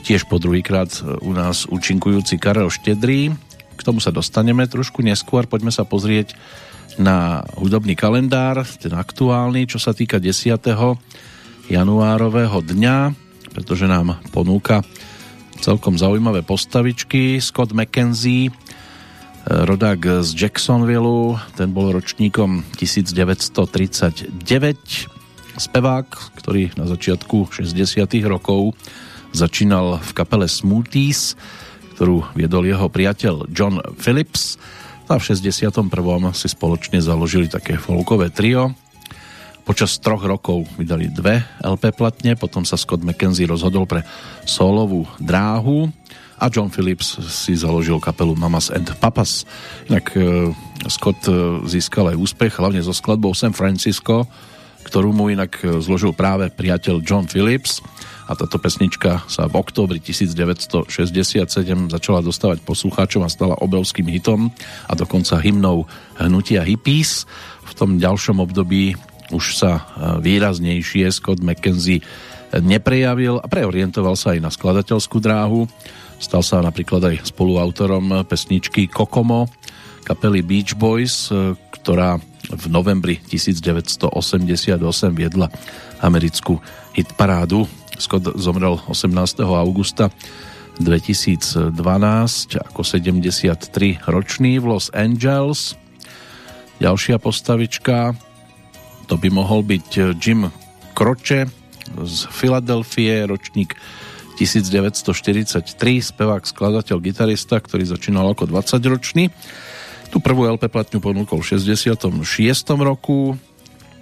tiež po druhýkrát u nás účinkujúci Karel Štedrý. K tomu sa dostaneme trošku neskôr. Poďme sa pozrieť na hudobný kalendár, ten aktuálny, čo sa týka 10. januárového dňa, pretože nám ponúka celkom zaujímavé postavičky. Scott McKenzie, rodák z Jacksonville, ten bol ročníkom 1939. Spevák, ktorý na začiatku 60. rokov začínal v kapele Smoothies, ktorú viedol jeho priateľ John Phillips a v 61. si spoločne založili také folkové trio Počas troch rokov vydali dve LP platne, potom sa Scott McKenzie rozhodol pre solovú dráhu a John Phillips si založil kapelu Mamas and Papas. Inak e, Scott e, získal aj úspech, hlavne so skladbou San Francisco, ktorú mu inak e, zložil práve priateľ John Phillips a táto pesnička sa v októbri 1967 začala dostávať poslucháčom a stala obrovským hitom a dokonca hymnou hnutia hippies. V tom ďalšom období už sa e, výraznejšie Scott McKenzie neprejavil a preorientoval sa aj na skladateľskú dráhu. Stal sa napríklad aj spoluautorom pesničky Kokomo kapely Beach Boys, e, ktorá v novembri 1988 viedla americkú hitparádu. Scott zomrel 18. augusta 2012 ako 73 ročný v Los Angeles. Ďalšia postavička to by mohol byť Jim Croce z Filadelfie, ročník 1943, spevák, skladateľ, gitarista, ktorý začínal ako 20-ročný. Tu prvú LP platňu ponúkol v 66. roku,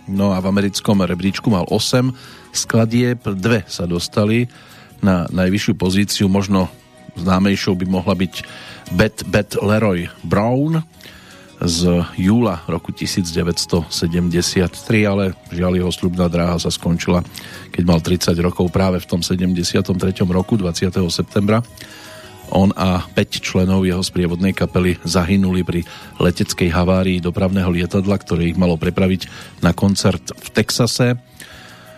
no a v americkom rebríčku mal 8 skladieb, dve sa dostali na najvyššiu pozíciu, možno známejšou by mohla byť Bet Bet Leroy Brown, z júla roku 1973, ale žiaľ jeho slubná dráha sa skončila, keď mal 30 rokov práve v tom 73. roku 20. septembra. On a 5 členov jeho sprievodnej kapely zahynuli pri leteckej havárii dopravného lietadla, ktoré ich malo prepraviť na koncert v Texase.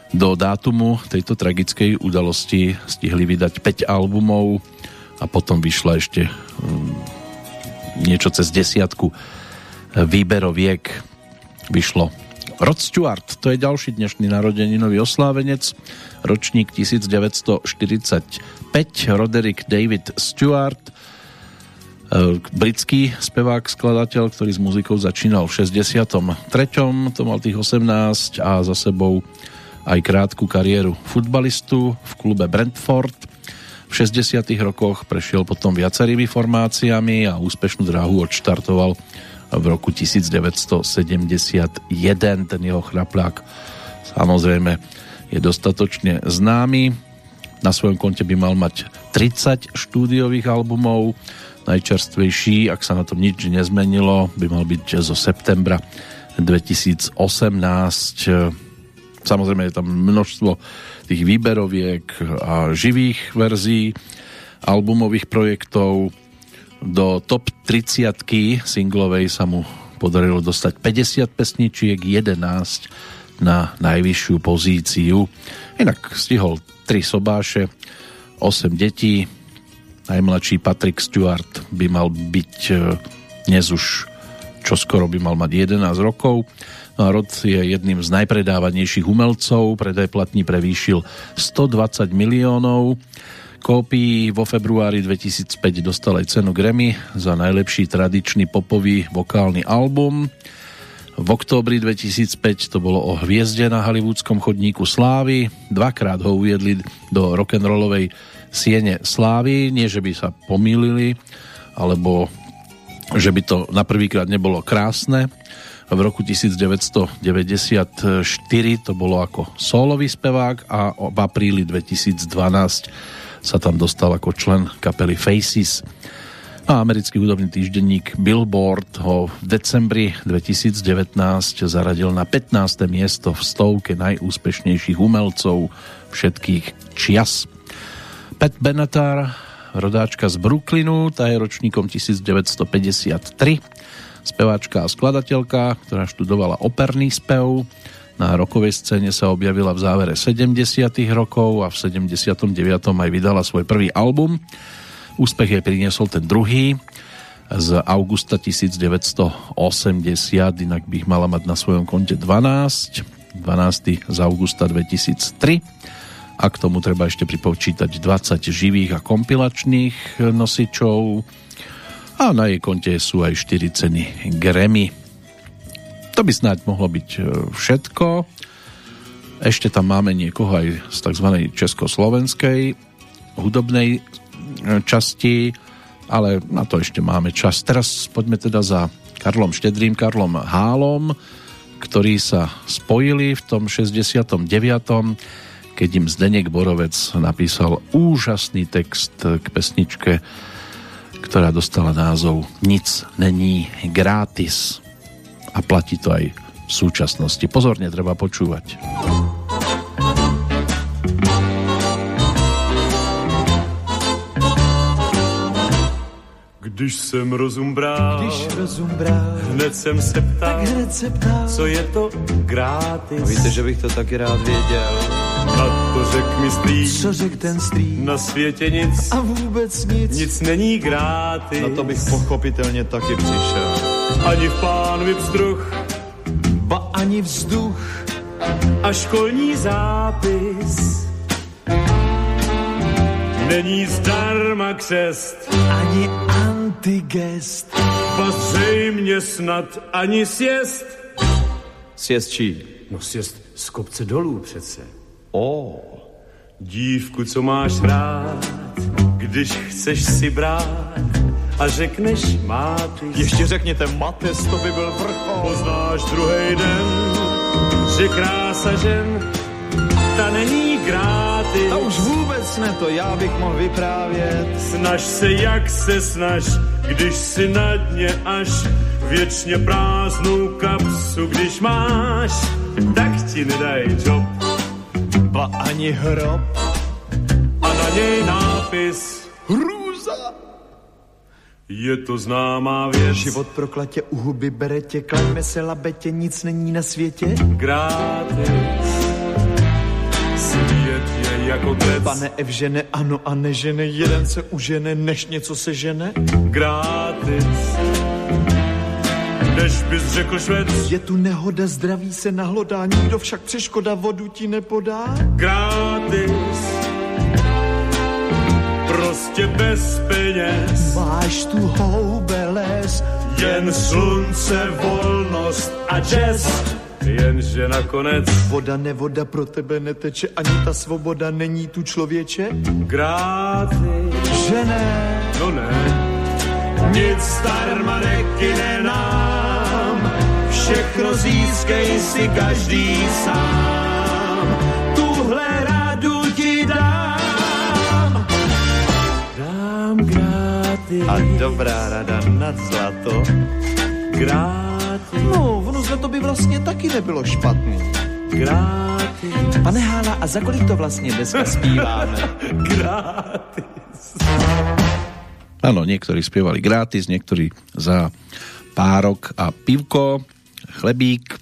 Do dátumu tejto tragickej udalosti stihli vydať 5 albumov a potom vyšla ešte um, niečo cez desiatku výberoviek vyšlo. Rod Stewart, to je ďalší dnešný narodeninový oslávenec, ročník 1945, Roderick David Stewart, e, britský spevák, skladateľ, ktorý s muzikou začínal v 63. To mal tých 18 a za sebou aj krátku kariéru futbalistu v klube Brentford. V 60. rokoch prešiel potom viacerými formáciami a úspešnú dráhu odštartoval v roku 1971. Ten jeho chraplák samozrejme je dostatočne známy. Na svojom konte by mal mať 30 štúdiových albumov. Najčerstvejší, ak sa na tom nič nezmenilo, by mal byť zo septembra 2018. Samozrejme je tam množstvo tých výberoviek a živých verzií albumových projektov do top 30 singlovej sa mu podarilo dostať 50 pesničiek, 11 na najvyššiu pozíciu. Inak stihol 3 sobáše, 8 detí. Najmladší Patrick Stewart by mal byť e, dnes už čoskoro by mal mať 11 rokov. No a Rod je jedným z najpredávanejších umelcov, predaj platní prevýšil 120 miliónov kópií vo februári 2005 dostal aj cenu Grammy za najlepší tradičný popový vokálny album. V októbri 2005 to bolo o hviezde na hollywoodskom chodníku Slávy. Dvakrát ho uviedli do rock'n'rollovej siene Slávy. Nie, že by sa pomýlili, alebo že by to na prvýkrát nebolo krásne. V roku 1994 to bolo ako solový spevák a v apríli 2012 sa tam dostal ako člen kapely Faces. A americký hudobný týždenník Billboard ho v decembri 2019 zaradil na 15. miesto v stovke najúspešnejších umelcov všetkých čias. Pat Benatar, rodáčka z Brooklynu, tá je ročníkom 1953, speváčka a skladateľka, ktorá študovala operný spev, na rokovej scéne sa objavila v závere 70. rokov a v 79. aj vydala svoj prvý album Úspech jej priniesol ten druhý z augusta 1980, inak by ich mala mať na svojom konte 12. 12. z augusta 2003 a k tomu treba ešte pripočítať 20 živých a kompilačných nosičov a na jej konte sú aj 4 ceny Grammy. To by snáď mohlo byť e, všetko. Ešte tam máme niekoho aj z tzv. československej hudobnej časti, ale na to ešte máme čas. Teraz poďme teda za Karlom Štedrým, Karlom Hálom, ktorí sa spojili v tom 69 keď im Zdenek Borovec napísal úžasný text k pesničke, ktorá dostala názov Nic není gratis. A platí to aj v súčasnosti. Pozorne treba počúvať. Když jsem rozum bral, Když rozum bral, hned jsem se ptal, tak hned se ptal, co je to gratis. A víte, že bych to taky rád věděl. A to řek mi strýc, Co řek ten strý? na světě nic, A vůbec nic. nic není gratis. Na to bych pochopitelně taky přišel. Ani v pánvi vzduch Ba ani vzduch, a školní zápis. Není zdarma křest, ani antigest. ba zřejmě snad ani sjest. Sjest čí? No sjest z kopce dolů přece. O, Dívku, co máš rád, když chceš si brát a řekneš mátis. ještě řekněte Mates, to by byl vrchol. Poznáš druhý den, že krása žen, ta není gratis. A už vůbec ne, to já bych mohl vyprávět. Snaž se, jak se snaž, když si na dně až věčně prázdnou kapsu, když máš, tak ti nedaj job Ba ani hrob. a na něj nápis. Hrůza! Je to známá věc, Život pro klatě u huby bere tě, klaňme se labetě, nic není na světě. gratis. Svět je jako klec, Pane Evžene, ano a nežene, jeden se užene, než něco se žene. gratis. Než bys řekl švec, Je tu nehoda, zdraví se nahlodá, nikdo však přeškoda vodu ti nepodá. gratis. Prostě bez peněz, Máš tu houbeles, jen slunce, volnost a jazz. Jenže nakonec voda nevoda pro tebe neteče, ani ta svoboda není tu člověče. gratis. Že ne, No ne, nic zdarma nekyne nám, všechno získej si každý sám. Tuhle radu ti dám, dám gratis, a dobrá rada nad zlato. gratis, No, ono za to by vlastně taky nebylo špatný. gratis, Pane Hála, a za kolik to vlastně dneska zpíváme? gratis. Áno, niektorí spievali gratis, niektorí za párok a pivko, chlebík,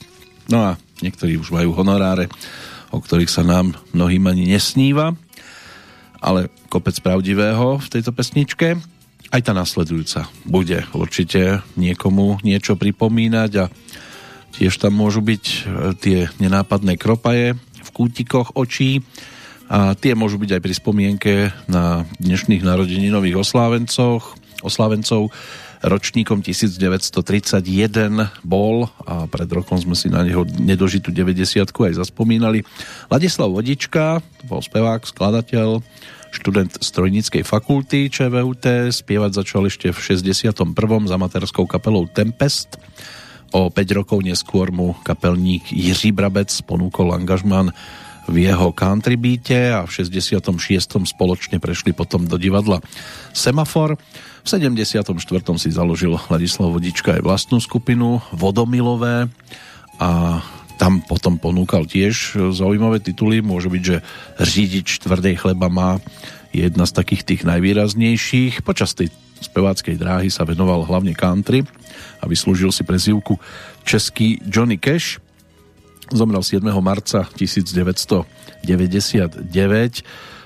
no a niektorí už majú honoráre, o ktorých sa nám mnohým ani nesníva, ale kopec pravdivého v tejto pesničke. Aj tá nasledujúca bude určite niekomu niečo pripomínať a tiež tam môžu byť e, tie nenápadné kropaje v kútikoch očí, a tie môžu byť aj pri spomienke na dnešných narodeninových oslávencoch. oslavencov ročníkom 1931 bol a pred rokom sme si na neho nedožitú 90 aj zaspomínali. Ladislav Vodička, bol spevák, skladateľ, študent strojníckej fakulty ČVUT, spievať začal ešte v 61. s amatérskou kapelou Tempest. O 5 rokov neskôr mu kapelník Jiří Brabec ponúkol angažman v jeho country beate a v 66. spoločne prešli potom do divadla Semafor. V 74. si založil Ladislav Vodička aj vlastnú skupinu Vodomilové a tam potom ponúkal tiež zaujímavé tituly. Môže byť, že Řídič tvrdej chleba má jedna z takých tých najvýraznejších. Počas tej speváckej dráhy sa venoval hlavne country a vyslúžil si prezývku Český Johnny Cash. Zomrel 7. marca 1999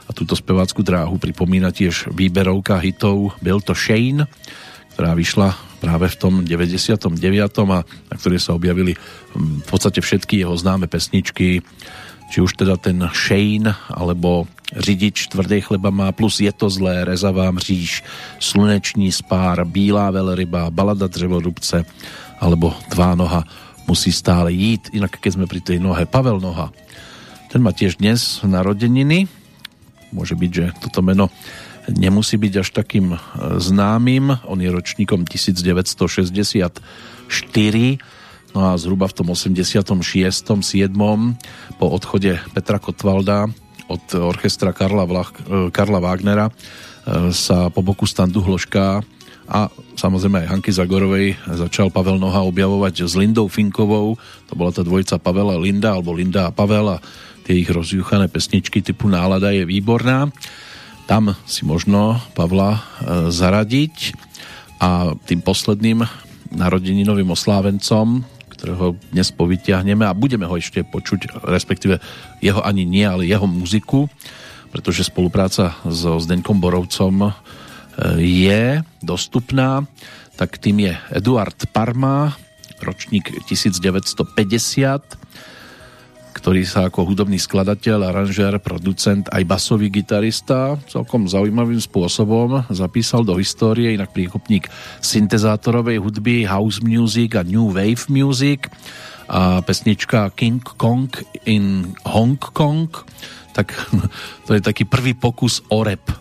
a túto spevácku dráhu pripomína tiež výberovka hitov Byl to Shane, ktorá vyšla práve v tom 99. a na ktorej sa objavili v podstate všetky jeho známe pesničky, či už teda ten Shane, alebo Řidič tvrdej chleba má, plus Je to zlé, Rezavá mříž, Sluneční spár, Bílá velryba, Balada dřevorubce, alebo Tvá noha musí stále jít. Inak keď sme pri tej nohe, Pavel Noha, ten má tiež dnes narodeniny, Môže byť, že toto meno nemusí byť až takým e, známym. On je ročníkom 1964 no a zhruba v tom 86. 7. po odchode Petra Kotvalda od orchestra Karla, Vlach, e, Karla Wagnera e, sa po boku Standu Hloška a samozrejme aj Hanky Zagorovej začal Pavel Noha objavovať s Lindou Finkovou. To bola tá dvojica Pavel a Linda, alebo Linda a Pavel a tie ich rozjuchané pesničky typu Nálada je výborná. Tam si možno Pavla e, zaradiť a tým posledným narodeninovým oslávencom, ktorého dnes povytiahneme a budeme ho ešte počuť, respektíve jeho ani nie, ale jeho muziku, pretože spolupráca so Zdeňkom Borovcom je dostupná, tak tým je Eduard Parma, ročník 1950, ktorý sa ako hudobný skladateľ, aranžér, producent aj basový gitarista celkom zaujímavým spôsobom zapísal do histórie, inak príkopník syntezátorovej hudby, house music a new wave music a pesnička King Kong in Hong Kong, tak to je taký prvý pokus o rap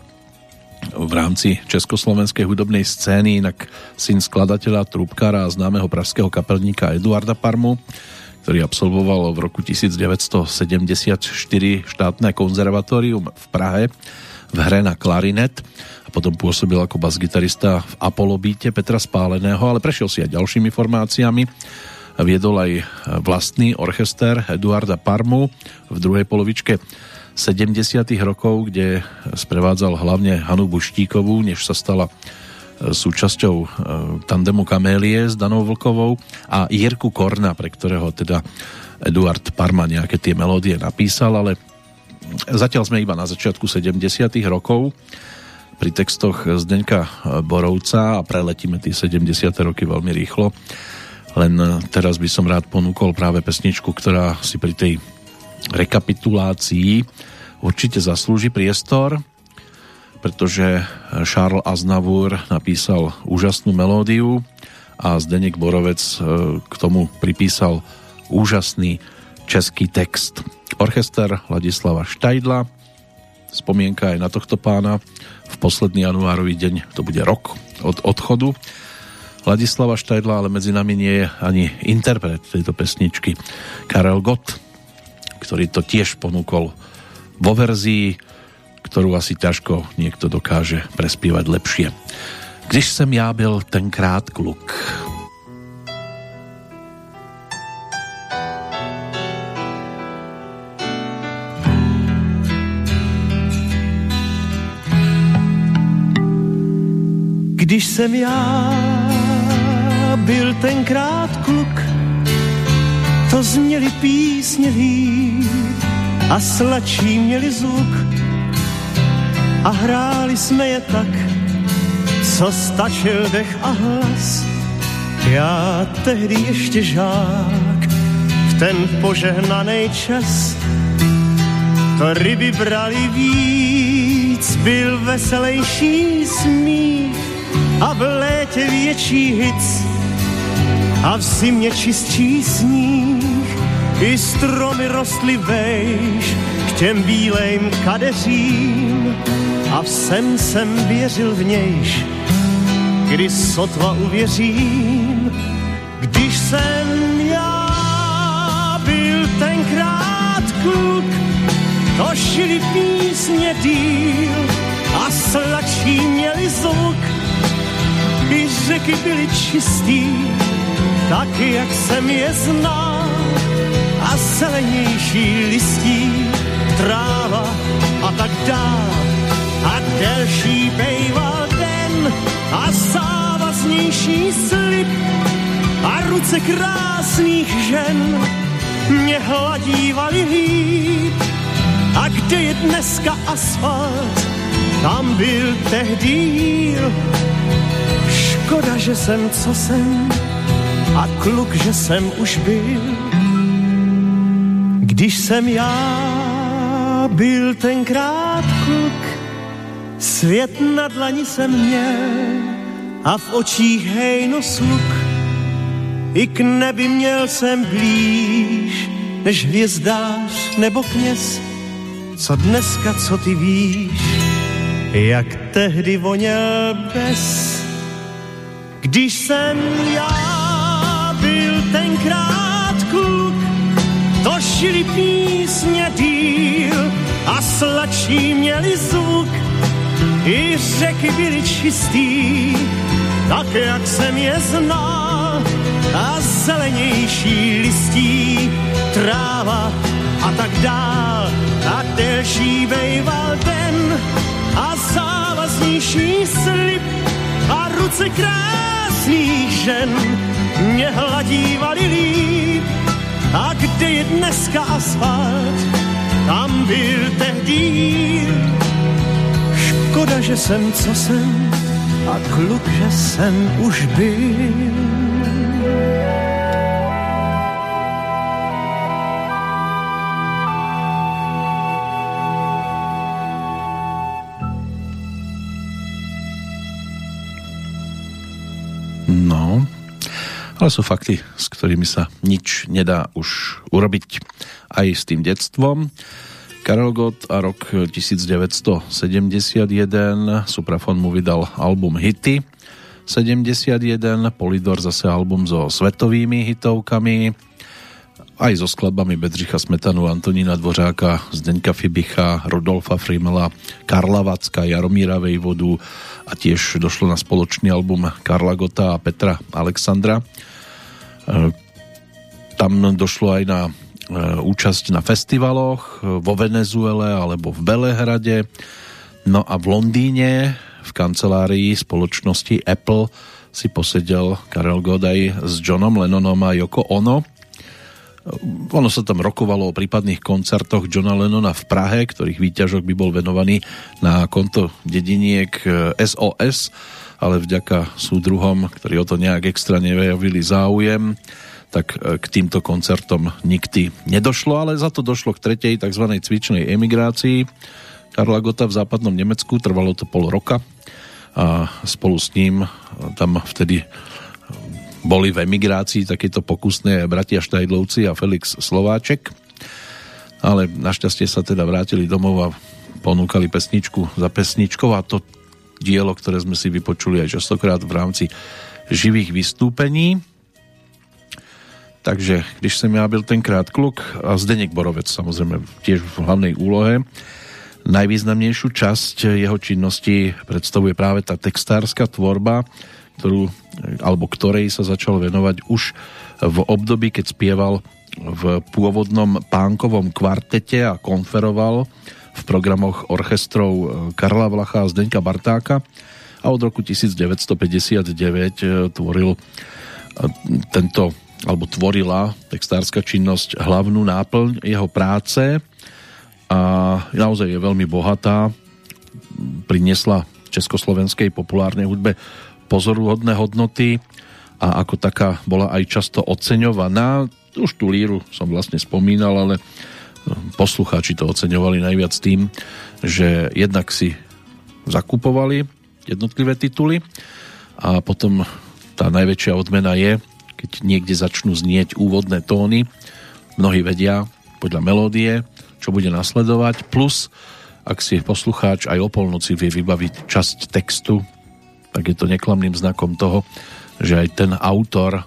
v rámci československej hudobnej scény, inak syn skladateľa, trúbkara a známeho pražského kapelníka Eduarda Parmu ktorý absolvoval v roku 1974 štátne konzervatórium v Prahe v hre na klarinet a potom pôsobil ako basgitarista v Apolobíte Petra Spáleného, ale prešiel si aj ďalšími formáciami. Viedol aj vlastný orchester Eduarda Parmu v druhej polovičke 70. rokov, kde sprevádzal hlavne Hanu Buštíkovú, než sa stala súčasťou e, tandemu Kamélie s Danou Vlkovou a Jirku Korna, pre ktorého teda Eduard Parma nejaké tie melódie napísal, ale zatiaľ sme iba na začiatku 70 rokov pri textoch Zdeňka Borovca a preletíme tie 70 roky veľmi rýchlo. Len teraz by som rád ponúkol práve pesničku, ktorá si pri tej rekapitulácii určite zaslúži priestor pretože Charles Aznavour napísal úžasnú melódiu a Zdenek Borovec e, k tomu pripísal úžasný český text. Orchester Ladislava Štajdla, spomienka aj na tohto pána, v posledný januárový deň, to bude rok od odchodu. Ladislava Štajdla, ale medzi nami nie je ani interpret tejto pesničky, Karel Gott, ktorý to tiež ponúkol vo verzii ktorú asi ťažko niekto dokáže prespívať lepšie. Když jsem já byl tenkrát kluk. Když jsem já byl tenkrát kluk, to zněli písně a sladší měli zvuk a hráli jsme je tak, co stačil dech a hlas. Já tehdy ještě žák, v ten požehnaný čas, to ryby brali víc, byl veselejší smích a v létě větší hic a v zimě čistší sníh. I stromy rostly vejš k těm bílejm kadeřím a v sen jsem věřil v nějš, kdy sotva uvěřím, když jsem já byl tenkrát kluk, to šili písně díl a sladší měli zvuk. I řeky byly čistý, taky jak jsem je znal a zelenější listí tráva a tak dál a delší bejval den a závaznější slib a ruce krásných žen mě hladívali líp. A kde je dneska asfalt, tam byl tehdy. Škoda, že jsem, co jsem, a kluk, že jsem už byl. Když jsem já byl tenkrát kluk, svět na dlani jsem měl a v očích hejno sluk. I k nebi měl jsem blíž, než hvězdář nebo kněz. Co dneska, co ty víš, jak tehdy voněl bez. Když jsem já byl tenkrát kluk, to šili písně díl a sladší měli zvuk. I řeky byly čistý, tak jak jsem je znal. A zelenější listí, tráva a tak dál. A delší bejval den a závaznější slib a ruce krásných žen mě hladívali líp. A kde je dneska asfalt, tam byl tehdy jíl. Škoda, že jsem, co jsem, a kluk, že jsem už byl. No, ale sú fakty, s ktorými sa nič nedá už urobiť. Aj s tým detstvom. Karel Gott a rok 1971 Suprafon mu vydal album Hity. 71, Polidor zase album so svetovými hitovkami. Aj so skladbami Bedřicha Smetanu, Antonína Dvořáka, Zdeňka Fibicha, Rodolfa Frimela, Karla Vacka, Jaromíra Vejvodu a tiež došlo na spoločný album Karla Gota a Petra Alexandra. E, tam došlo aj na e, účasť na festivaloch vo Venezuele alebo v Belehrade. No a v Londýne v kancelárii spoločnosti Apple si posedel Karel Godaj s Johnom Lennonom a Yoko Ono ono sa tam rokovalo o prípadných koncertoch Johna Lennona v Prahe, ktorých výťažok by bol venovaný na konto dediniek SOS, ale vďaka súdruhom, ktorí o to nejak extra nevejavili záujem, tak eh, k týmto koncertom nikdy nedošlo, ale za to došlo k tretej tzv. cvičnej emigrácii Karla Gota v západnom Nemecku, trvalo to pol roka a spolu s ním tam vtedy boli v emigrácii takéto pokusné bratia Štajdlovci a Felix Slováček, ale našťastie sa teda vrátili domov a ponúkali pesničku za pesničkou a to dielo, ktoré sme si vypočuli aj častokrát v rámci živých vystúpení. Takže když som ja byl tenkrát kluk a Zdeněk Borovec samozrejme tiež v hlavnej úlohe, najvýznamnejšiu časť jeho činnosti predstavuje práve tá textárska tvorba, ktorú, alebo ktorej sa začal venovať už v období, keď spieval v pôvodnom pánkovom kvartete a konferoval v programoch orchestrov Karla Vlacha a Zdeňka Bartáka a od roku 1959 eh, tvoril eh, tento alebo tvorila textárska činnosť hlavnú náplň jeho práce a naozaj je veľmi bohatá. Priniesla československej populárnej hudbe pozoruhodné hodnoty a ako taká bola aj často oceňovaná. Už tú líru som vlastne spomínal, ale poslucháči to oceňovali najviac tým, že jednak si zakupovali jednotlivé tituly a potom tá najväčšia odmena je, keď niekde začnú znieť úvodné tóny, mnohí vedia podľa melódie, čo bude nasledovať, plus ak si poslucháč aj o polnoci vie vybaviť časť textu, tak je to neklamným znakom toho, že aj ten autor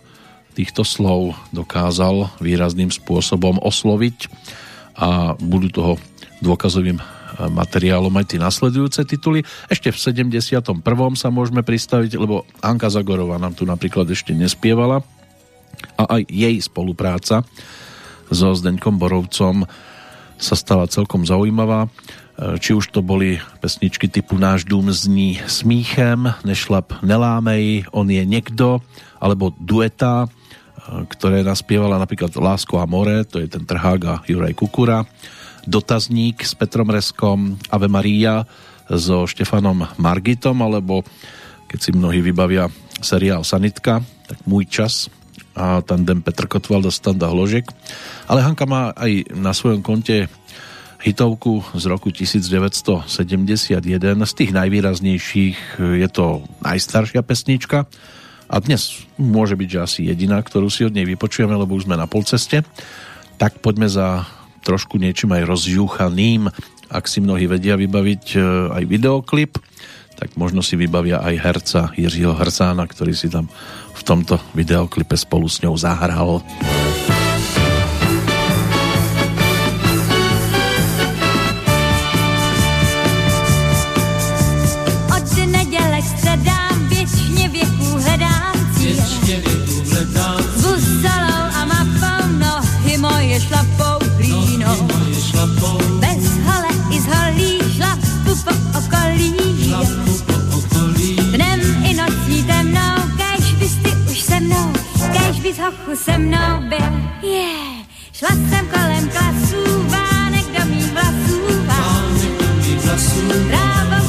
týchto slov dokázal výrazným spôsobom osloviť a budú toho dôkazovým materiálom aj tie nasledujúce tituly. Ešte v 71. sa môžeme pristaviť, lebo Anka Zagorová nám tu napríklad ešte nespievala a aj jej spolupráca so Zdeňkom Borovcom sa stala celkom zaujímavá. Či už to boli pesničky typu Náš dům zní smíchem, Nešlap nelámej, On je niekto, alebo dueta, ktoré naspievala napríklad Lásko a more, to je ten Trhák a Juraj Kukura dotazník s Petrom Reskom, Ave Maria so Štefanom Margitom, alebo keď si mnohí vybavia seriál Sanitka, tak Môj čas a tandem Petr Kotval do Standa Hložek. Ale Hanka má aj na svojom konte hitovku z roku 1971. Z tých najvýraznejších je to najstaršia pesnička a dnes môže byť, že asi jediná, ktorú si od nej vypočujeme, lebo už sme na polceste. Tak poďme za trošku niečím aj rozjúchaným. Ak si mnohí vedia vybaviť e, aj videoklip, tak možno si vybavia aj herca Jiřího Hrsána, ktorý si tam v tomto videoklipe spolu s ňou zahral. Hochu se mnou byl. Yeah. Šla jsem kolem klasů, vánek do mých vlasů, vánek do mých vlasů. Trávou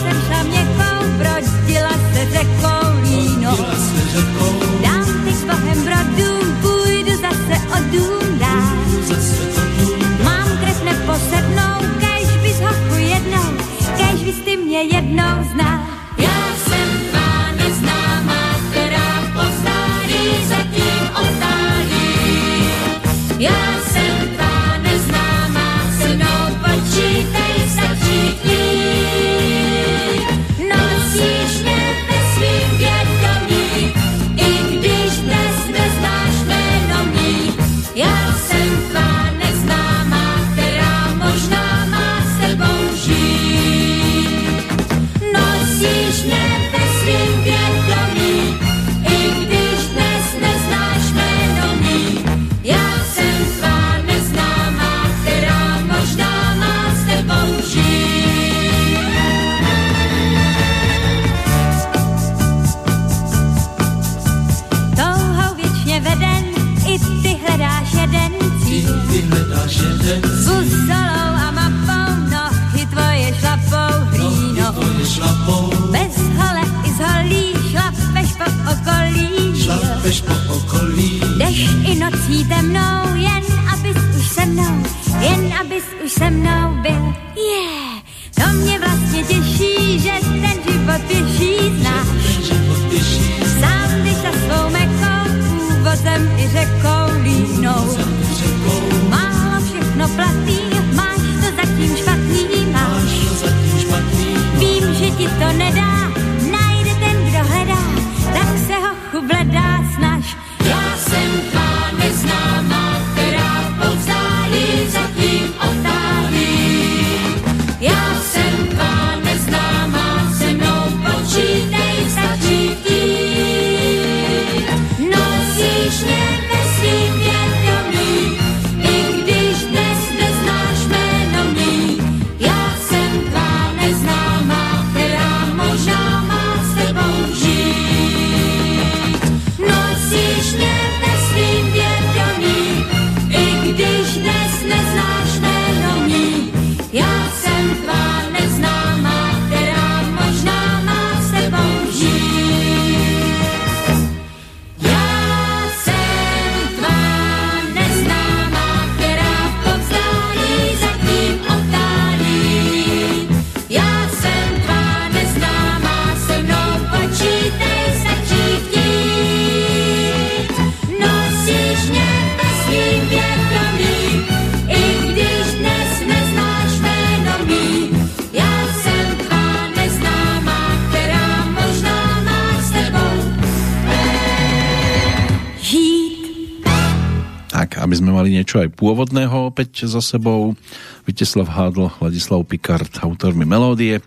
niečo aj pôvodného opäť za sebou. Viteslav Hádl, Ladislav Pikard, autormi melódie.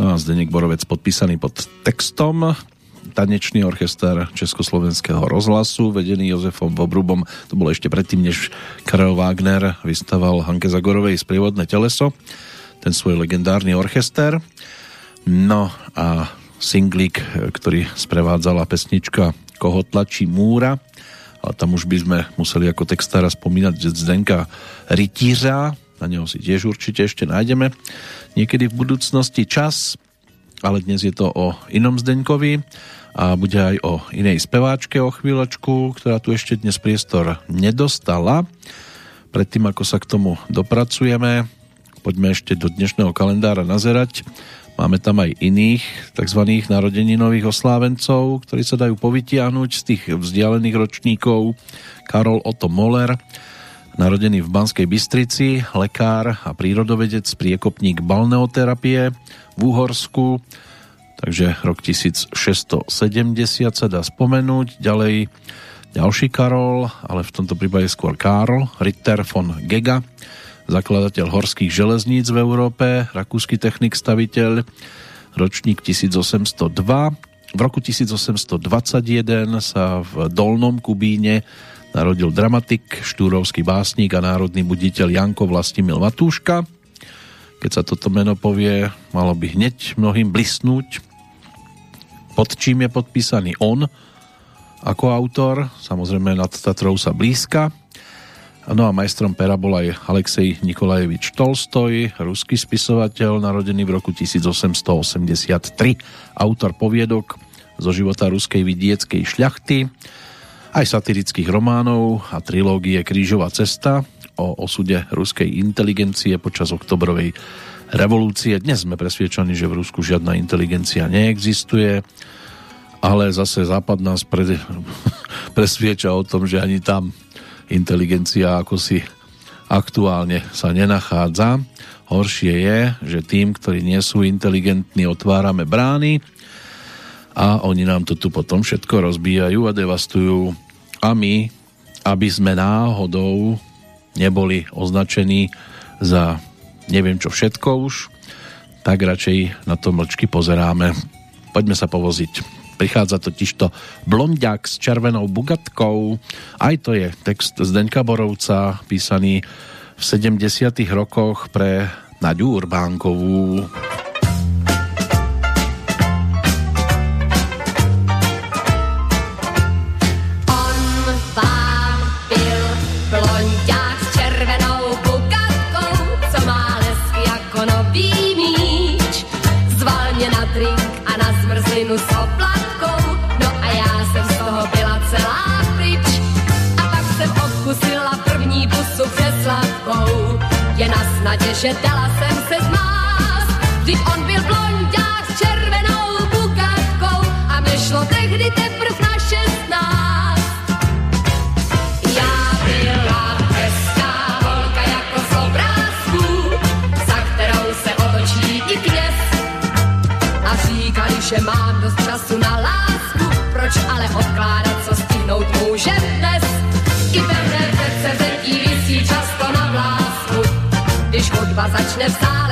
No a Zdenek Borovec podpísaný pod textom. Tanečný orchester Československého rozhlasu, vedený Jozefom Bobrubom. To bolo ešte predtým, než Karel Wagner vystaval Hanke Zagorovej sprievodné teleso, ten svoj legendárny orchester. No a singlik, ktorý sprevádzala pesnička Koho tlačí múra, ale tam už by sme museli ako textára spomínať Zdenka Rytířa, na neho si tiež určite ešte nájdeme niekedy v budúcnosti čas, ale dnes je to o inom Zdenkovi a bude aj o inej speváčke o chvíľočku, ktorá tu ešte dnes priestor nedostala. Predtým, ako sa k tomu dopracujeme, poďme ešte do dnešného kalendára nazerať. Máme tam aj iných tzv. narodeninových oslávencov, ktorí sa dajú povytiahnuť z tých vzdialených ročníkov. Karol Otto Moller, narodený v Banskej Bystrici, lekár a prírodovedec, priekopník balneoterapie v Úhorsku, takže rok 1670 sa dá spomenúť. Ďalej ďalší Karol, ale v tomto prípade skôr Karl Ritter von Gega, zakladateľ horských železníc v Európe, rakúsky technik staviteľ, ročník 1802. V roku 1821 sa v Dolnom Kubíne narodil dramatik, štúrovský básnik a národný buditeľ Janko Vlastimil Matúška. Keď sa toto meno povie, malo by hneď mnohým blisnúť, pod čím je podpísaný on ako autor, samozrejme nad Tatrou sa blízka, No a majstrom pera bol aj Alexej Nikolajevič Tolstoj, ruský spisovateľ, narodený v roku 1883, autor poviedok zo života ruskej vidieckej šľachty, aj satirických románov a trilógie Krížová cesta o osude ruskej inteligencie počas oktobrovej revolúcie. Dnes sme presviečaní, že v Rusku žiadna inteligencia neexistuje, ale zase Západ nás pred, presvieča o tom, že ani tam inteligencia ako si aktuálne sa nenachádza. Horšie je, že tým, ktorí nie sú inteligentní, otvárame brány a oni nám to tu potom všetko rozbíjajú a devastujú. A my, aby sme náhodou neboli označení za neviem čo všetko už, tak radšej na to mlčky pozeráme. Poďme sa povoziť. Prichádza totižto blondiak s červenou bugatkou. Aj to je text Zdeňka Borovca, písaný v 70 rokoch pre Naďu Urbánkovú. Že dala jsem se zmást. Vždyť on byl blondák s červenou bukátkou a mě šlo tehdy teprv na šestnáct. Já byla hezká holka jako z obrázku, za kterou se otočí i kněz. A říkali, že mám dost času na lásku, proč ale odkládat, co stihnout můžem dnes. Hudba začne v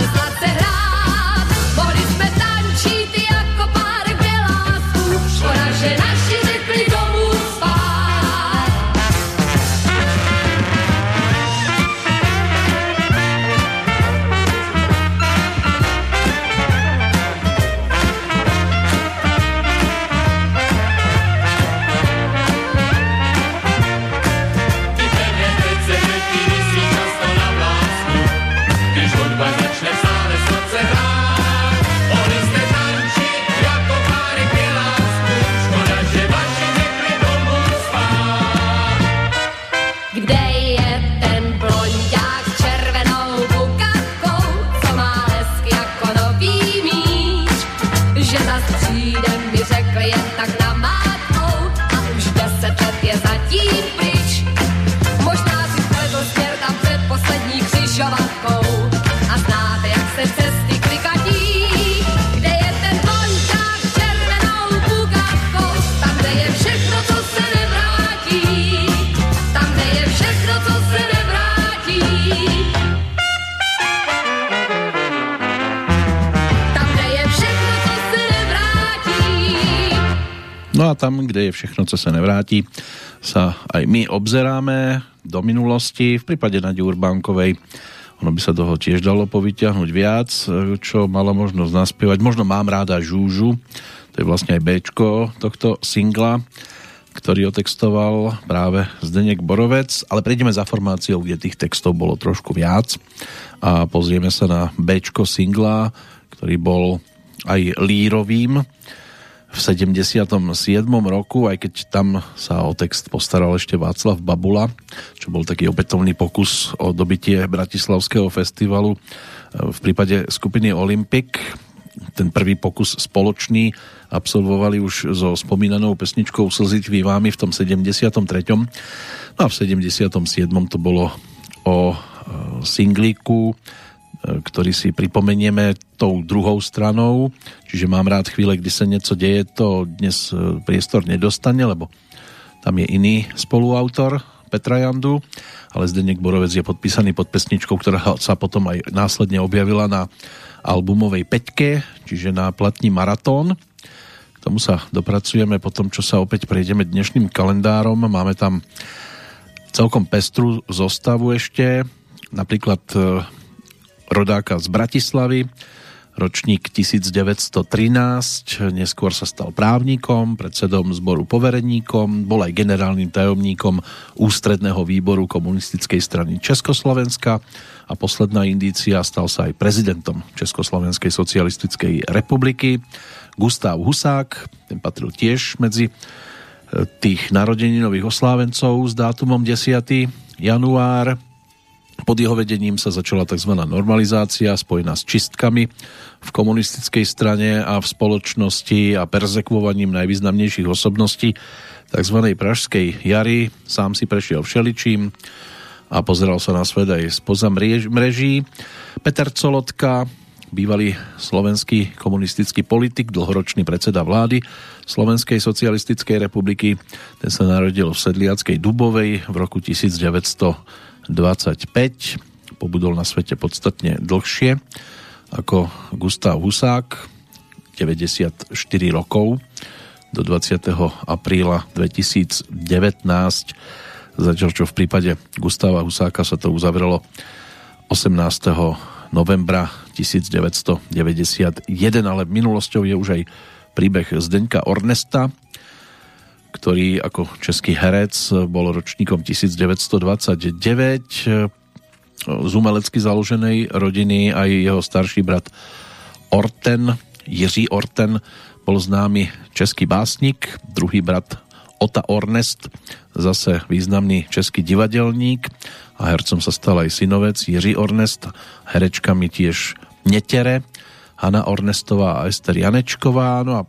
No a tam, kde je všechno, co se nevrátí, sa aj my obzeráme do minulosti. V prípade Nadi Urbánkovej ono by sa toho tiež dalo povyťahnuť viac, čo mala možnosť naspievať. Možno mám ráda Žúžu, to je vlastne aj Bčko tohto singla, ktorý otextoval práve Zdenek Borovec, ale prejdeme za formáciou, kde tých textov bolo trošku viac a pozrieme sa na Bčko singla, ktorý bol aj lírovým v 77. roku, aj keď tam sa o text postaral ešte Václav Babula, čo bol taký opätovný pokus o dobitie Bratislavského festivalu v prípade skupiny Olympic. Ten prvý pokus spoločný absolvovali už so spomínanou pesničkou Slziť vámi v tom 73. No a v 77. to bolo o e, singlíku ktorý si pripomenieme tou druhou stranou, čiže mám rád chvíle, kdy sa niečo deje, to dnes e, priestor nedostane, lebo tam je iný spoluautor Petra Jandu, ale Zdeněk Borovec je podpísaný pod pesničkou, ktorá sa potom aj následne objavila na albumovej peťke, čiže na platní Maratón. K tomu sa dopracujeme po tom, čo sa opäť prejdeme dnešným kalendárom. Máme tam celkom pestru zostavu ešte, napríklad e, rodáka z Bratislavy, ročník 1913, neskôr sa stal právnikom, predsedom zboru povereníkom, bol aj generálnym tajomníkom ústredného výboru komunistickej strany Československa a posledná indícia stal sa aj prezidentom Československej socialistickej republiky. Gustav Husák, ten patril tiež medzi e, tých narodeninových oslávencov s dátumom 10. január pod jeho vedením sa začala tzv. normalizácia spojená s čistkami v komunistickej strane a v spoločnosti a perzekvovaním najvýznamnejších osobností tzv. pražskej jary. Sám si prešiel všeličím a pozeral sa na svet aj spoza mreží. Peter Colotka, bývalý slovenský komunistický politik, dlhoročný predseda vlády Slovenskej socialistickej republiky. Ten sa narodil v Sedliackej Dubovej v roku 1900 25. Pobudol na svete podstatne dlhšie ako Gustav Husák, 94 rokov do 20. apríla 2019 zatiaľ čo v prípade Gustava Husáka sa to uzavrelo 18. novembra 1991, ale minulosťou je už aj príbeh Zdeňka Ornesta, ktorý ako český herec bol ročníkom 1929 z umelecky založenej rodiny aj jeho starší brat Orten, Jiří Orten bol známy český básnik, druhý brat Ota Ornest, zase významný český divadelník a hercom sa stal aj synovec Jiří Ornest, herečkami tiež Netere, Hanna Ornestová a Ester Janečková, no a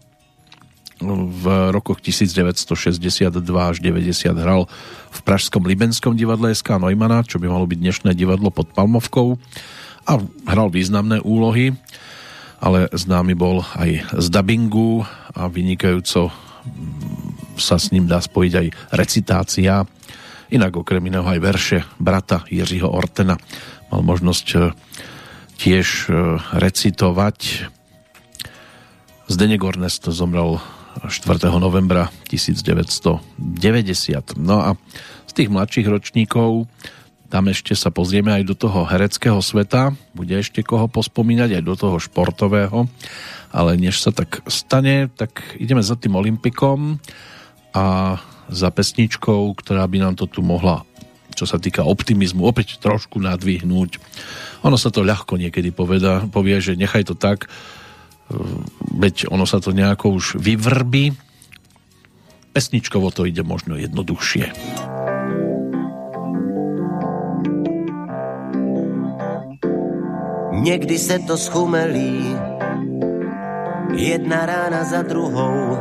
v rokoch 1962 až 90 hral v Pražskom Libenskom divadle SK Neumana, čo by malo byť dnešné divadlo pod Palmovkou. A hral významné úlohy, ale známy bol aj z dubbingu a vynikajúco sa s ním dá spojiť aj recitácia, inak okrem iného aj verše brata Jiřího Ortena. Mal možnosť e, tiež e, recitovať. Zdeněk Ornest zomrel 4. novembra 1990. No a z tých mladších ročníkov tam ešte sa pozrieme aj do toho hereckého sveta, bude ešte koho pospomínať aj do toho športového, ale než sa tak stane, tak ideme za tým Olympikom a za pesničkou, ktorá by nám to tu mohla čo sa týka optimizmu, opäť trošku nadvihnúť. Ono sa to ľahko niekedy poveda, povie, že nechaj to tak, veď ono sa to nejako už vyvrbí. Pesničkovo to ide možno jednoduchšie. Někdy se to schumelí, jedna rána za druhou,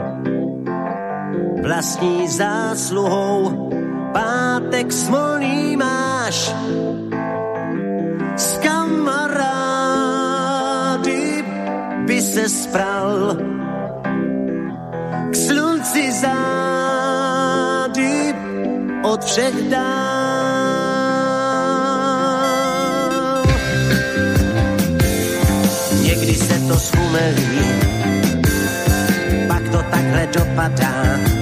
vlastní zásluhou, pátek smolný máš, s by se spral k slunci zády od všech dál. Někdy se to schumelí, pak to takhle dopadá.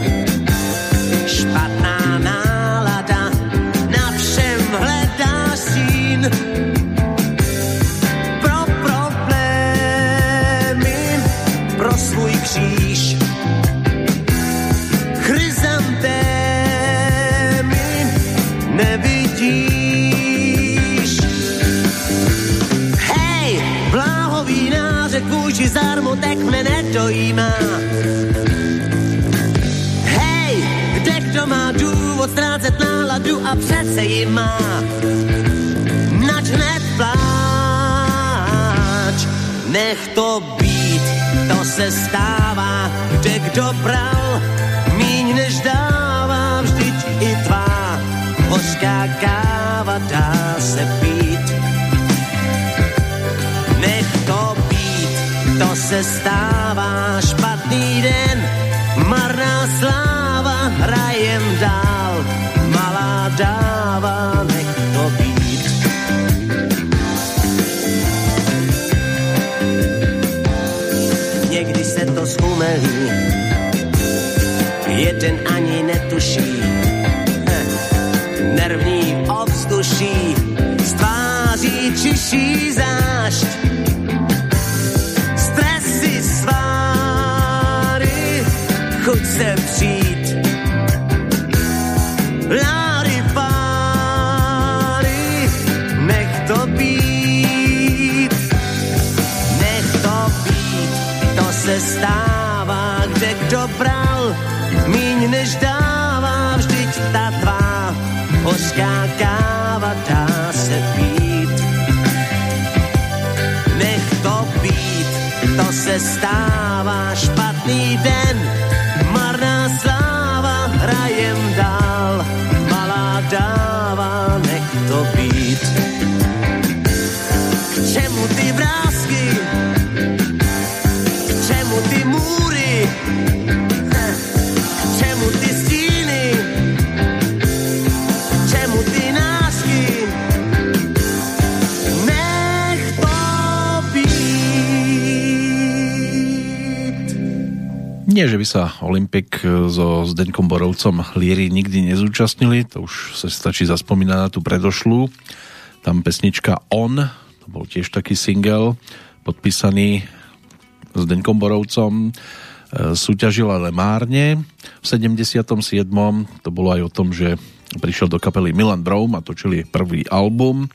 Mne nedojímá. Hej, kde kdo má důvod ztrácet náladu a přece ji má. Nač hned pláč, nech to být, to se stává, kde kdo bral, míň než dává, vždyť i tvá hořká káva dá se pít. To se stává, špatný den, marná sláva, hrajem dál, malá dáva, nech to být. Někdy se to zchumelí, jeden ani netuší, Heh, nervní ovzduší, z tváří čiší zášť. Stává, špatný den, Nie, že by sa Olympik so Zdeňkom Borovcom Líry nikdy nezúčastnili, to už sa stačí zaspomínať na tú predošlú. Tam pesnička On, to bol tiež taký single, podpísaný Zdeňkom Borovcom, e, súťažil ale márne. V 77. to bolo aj o tom, že prišiel do kapely Milan Broum a točili prvý album.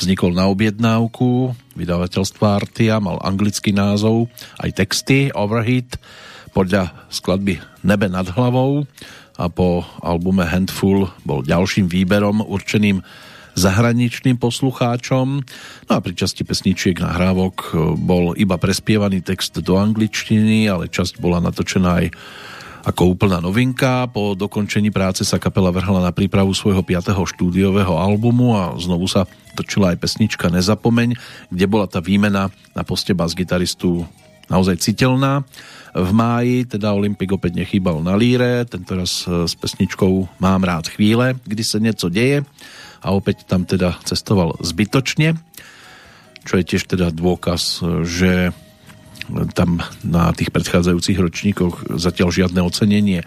Vznikol na objednávku vydavateľstva Artia, mal anglický názov, aj texty Overheat, podľa skladby Nebe nad hlavou a po albume Handful bol ďalším výberom určeným zahraničným poslucháčom. No a pri časti pesničiek nahrávok e, bol iba prespievaný text do angličtiny, ale časť bola natočená aj ako úplná novinka. Po dokončení práce sa kapela vrhla na prípravu svojho 5. štúdiového albumu a znovu sa točila aj pesnička Nezapomeň, kde bola tá výmena na poste bas-gitaristu naozaj citeľná. V máji teda Olympik opäť nechýbal na líre, tentoraz e, s pesničkou Mám rád chvíle, kdy sa niečo deje a opäť tam teda cestoval zbytočne, čo je tiež teda dôkaz, že tam na tých predchádzajúcich ročníkoch zatiaľ žiadne ocenenie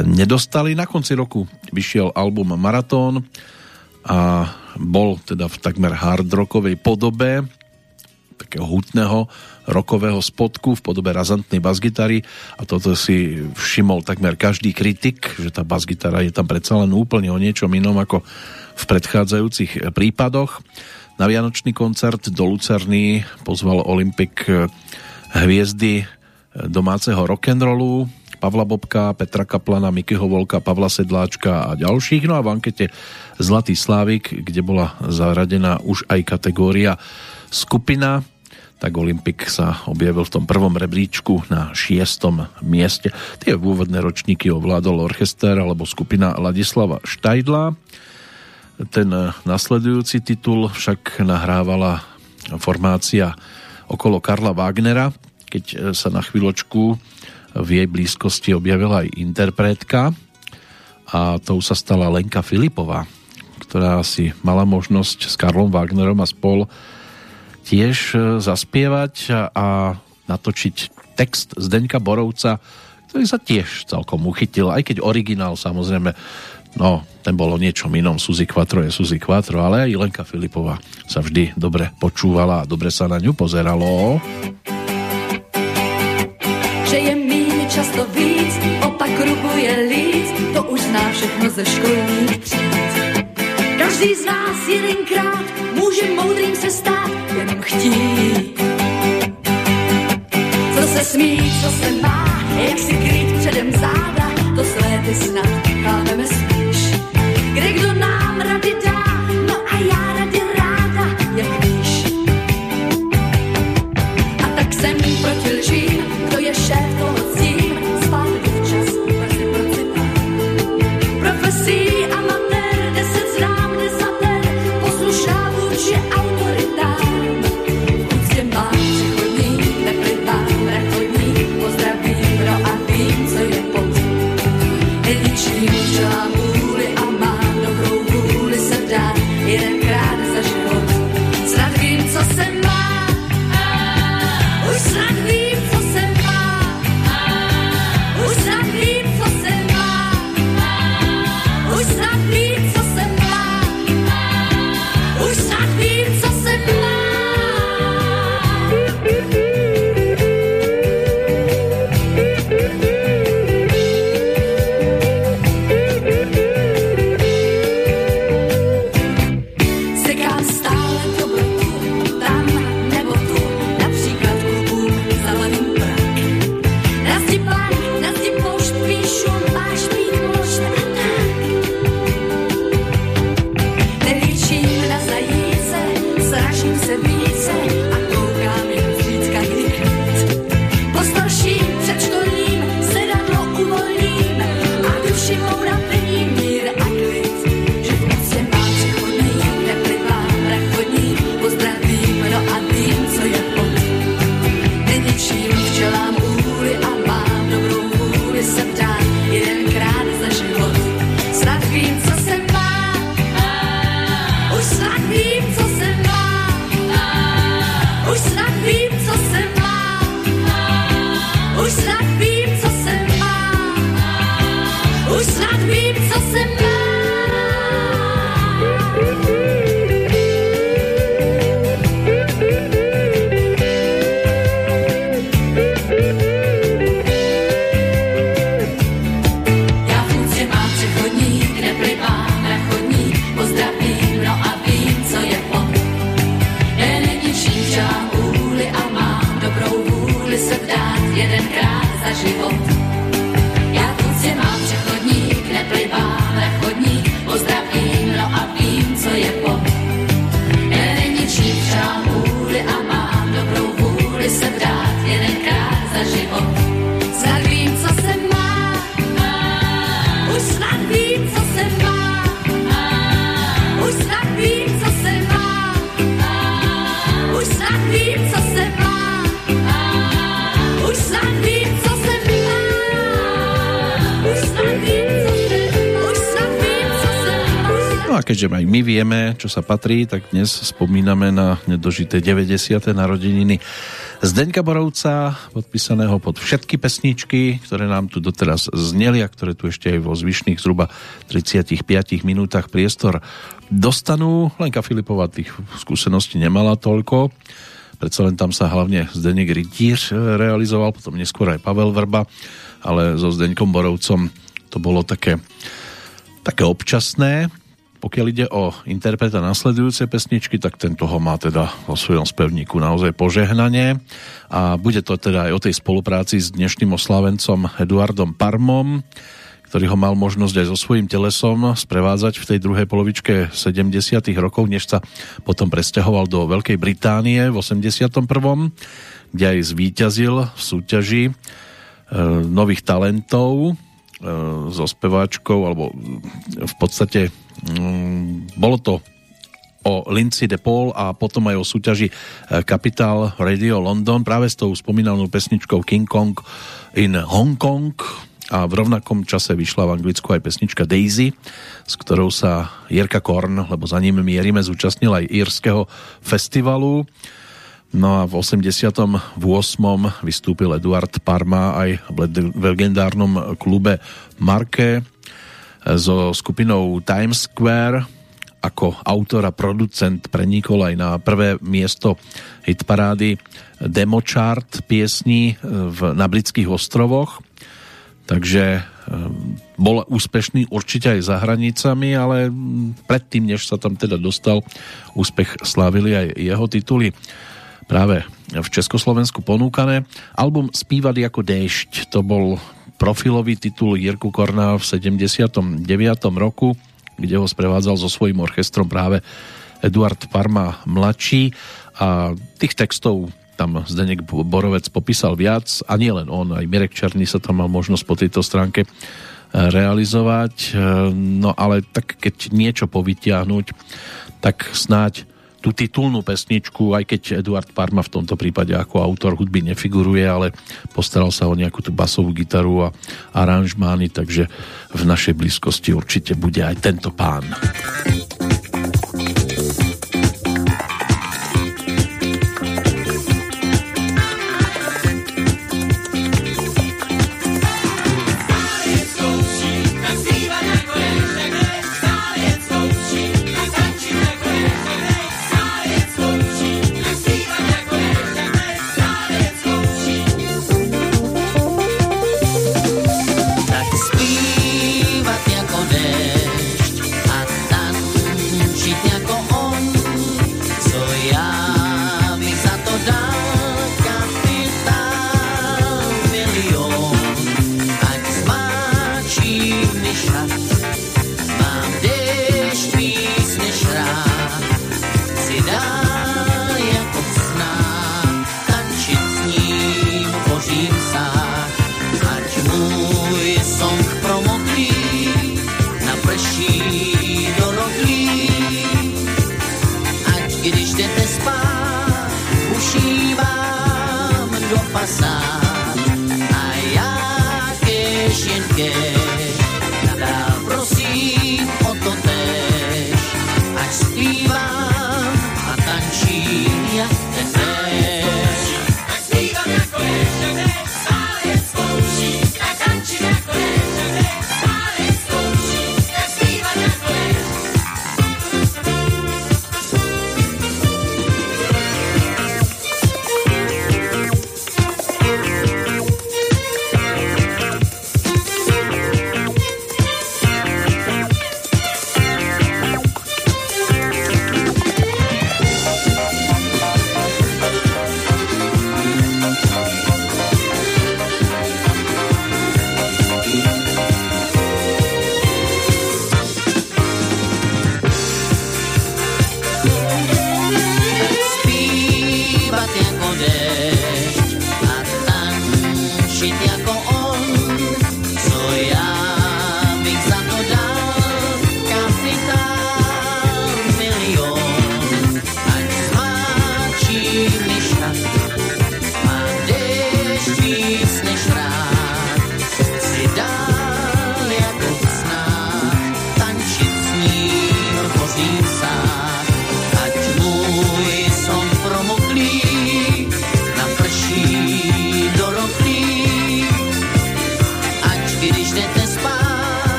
nedostali. Na konci roku vyšiel album Maratón a bol teda v takmer hard rockovej podobe takého hutného rokového spotku v podobe razantnej basgitary a toto si všimol takmer každý kritik, že tá basgitara je tam predsa len úplne o niečom inom ako v predchádzajúcich prípadoch. Na Vianočný koncert do Lucerny pozval Olympik hviezdy domáceho rock'n'rollu, Pavla Bobka, Petra Kaplana, Mikyho Volka, Pavla Sedláčka a ďalších. No a v ankete Zlatý Slávik, kde bola zaradená už aj kategória skupina, tak Olympik sa objavil v tom prvom rebríčku na šiestom mieste. Tie úvodné ročníky ovládol orchester alebo skupina Ladislava Štajdla. Ten nasledujúci titul však nahrávala formácia okolo Karla Wagnera, keď sa na chvíľočku v jej blízkosti objavila aj interpretka a tou sa stala Lenka Filipová, ktorá si mala možnosť s Karlom Wagnerom a spol tiež zaspievať a natočiť text Zdeňka Borovca, ktorý sa tiež celkom uchytil, aj keď originál samozrejme No, ten bolo niečo inom. Suzy Quattro je Suzy Quattro, ale aj Lenka Filipová sa vždy dobre počúvala a dobre sa na ňu pozeralo. Že je míň často víc, opak ruku je líc, to už zná všechno ze školních tříd. Každý z nás jedenkrát může moudrým se stát, jenom chtít. Co se smí, co se má, jak si krýt předem záda, to své ty snad chápeme spíš. Kde kdo vieme, čo sa patrí, tak dnes spomíname na nedožité 90. narodeniny Zdeňka Borovca, podpísaného pod všetky pesničky, ktoré nám tu doteraz zneli a ktoré tu ešte aj vo zvyšných zhruba 35 minútach priestor dostanú. Lenka Filipová tých skúseností nemala toľko, predsa len tam sa hlavne Zdeněk Rytíř realizoval, potom neskôr aj Pavel Vrba, ale so Zdeňkom Borovcom to bolo také, také občasné. Pokiaľ ide o interpreta nasledujúcej pesničky, tak tento ho má teda vo svojom spevníku naozaj požehnanie a bude to teda aj o tej spolupráci s dnešným oslávencom Eduardom Parmom, ktorý ho mal možnosť aj so svojím telesom sprevádzať v tej druhej polovičke 70. rokov, než sa potom presťahoval do Veľkej Británie v 81. kde aj zvíťazil v súťaži e, nových talentov e, so speváčkou, alebo v podstate bolo to o Lindsay de Paul a potom aj o súťaži e, Capital Radio London práve s tou spomínanou pesničkou King Kong in Hong Kong a v rovnakom čase vyšla v Anglicku aj pesnička Daisy, s ktorou sa Jirka Korn, lebo za ním mierime, zúčastnil aj írskeho festivalu. No a v 88. vystúpil Eduard Parma aj v legendárnom klube Marke so skupinou Times Square ako autor a producent prenikol aj na prvé miesto hitparády Demo Chart piesní v, na Britských ostrovoch. Takže e, bol úspešný určite aj za hranicami, ale predtým, než sa tam teda dostal, úspech slávili aj jeho tituly práve v Československu ponúkané. Album Spívali ako déšť, to bol profilový titul Jirku Korná v 79. roku, kde ho sprevádzal so svojím orchestrom práve Eduard Parma mladší a tých textov tam Zdenek Borovec popísal viac a nie len on, aj Mirek Černý sa tam mal možnosť po tejto stránke e, realizovať. E, no ale tak keď niečo povytiahnuť, tak snáď tú titulnú pesničku, aj keď Eduard Parma v tomto prípade ako autor hudby nefiguruje, ale postaral sa o nejakú tú basovú gitaru a aranžmány, takže v našej blízkosti určite bude aj tento pán.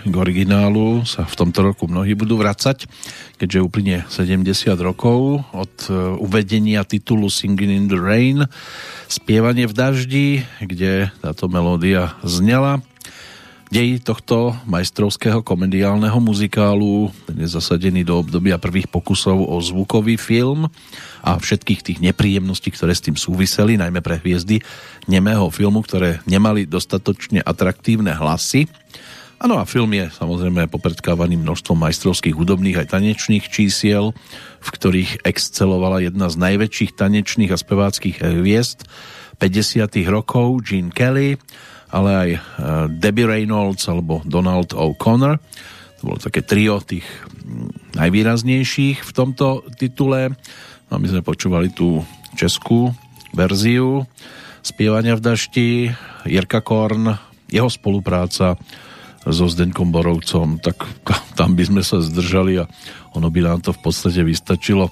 K originálu sa v tomto roku mnohí budú vracať, keďže uplynie 70 rokov od e, uvedenia titulu Singing in the Rain, spievanie v daždi, kde táto melódia znela. Dej tohto majstrovského komediálneho muzikálu ten je zasadený do obdobia prvých pokusov o zvukový film a všetkých tých nepríjemností, ktoré s tým súviseli, najmä pre hviezdy nemého filmu, ktoré nemali dostatočne atraktívne hlasy Ano a film je samozrejme popredkávaný množstvom majstrovských hudobných aj tanečných čísiel, v ktorých excelovala jedna z najväčších tanečných a speváckých hviezd 50. rokov Gene Kelly, ale aj eh, Debbie Reynolds alebo Donald O'Connor. To bolo také trio tých mm, najvýraznejších v tomto titule. No my sme počúvali tú českú verziu spievania v dašti. Jirka Korn, jeho spolupráca so Zdeňkom Borovcom, tak tam by sme sa zdržali a ono by nám to v podstate vystačilo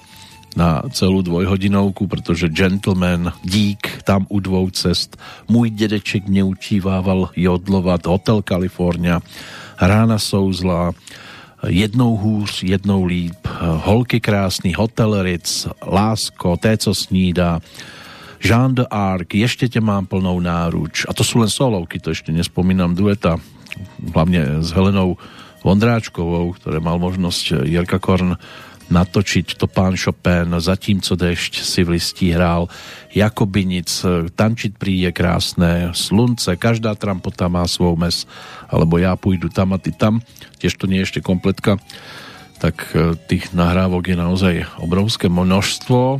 na celú dvojhodinovku, pretože Gentleman, Dík, tam u dvou cest, Můj dedeček mě učívával jodlovat, Hotel California, Rána souzla, Jednou hůř, jednou líp, Holky krásný, Hotel Ritz, Lásko, Té, co snídá, Jean de Arc, Ještě tě mám plnou náruč. A to sú len solovky, to ešte nespomínam dueta hlavne s Helenou Vondráčkovou, ktoré mal možnosť Jirka Korn natočiť to pán Chopin, zatímco dešť si v listí hrál, Jakobinic, tančiť príde krásne, slunce, každá trampota má svoj mes, alebo ja pôjdu tam a ty tam, tiež to nie je ešte kompletka, tak e, tých nahrávok je naozaj obrovské množstvo.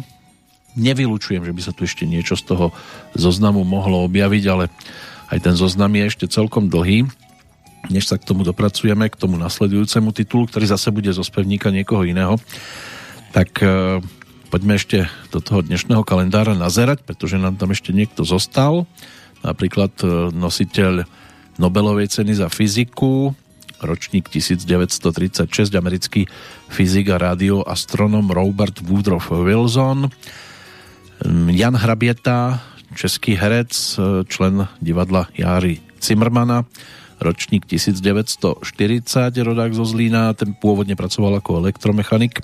Nevylučujem, že by sa tu ešte niečo z toho zoznamu mohlo objaviť, ale aj ten zoznam je ešte celkom dlhý než sa k tomu dopracujeme, k tomu nasledujúcemu titulu, ktorý zase bude zo spevníka niekoho iného, tak e, poďme ešte do toho dnešného kalendára nazerať, pretože nám tam ešte niekto zostal. Napríklad e, nositeľ Nobelovej ceny za fyziku, ročník 1936, americký fyzik a radioastronom Robert Woodrow Wilson, Jan Hrabieta, český herec, e, člen divadla Jary Zimmermana, ročník 1940, rodák zo Zlína, ten pôvodne pracoval ako elektromechanik.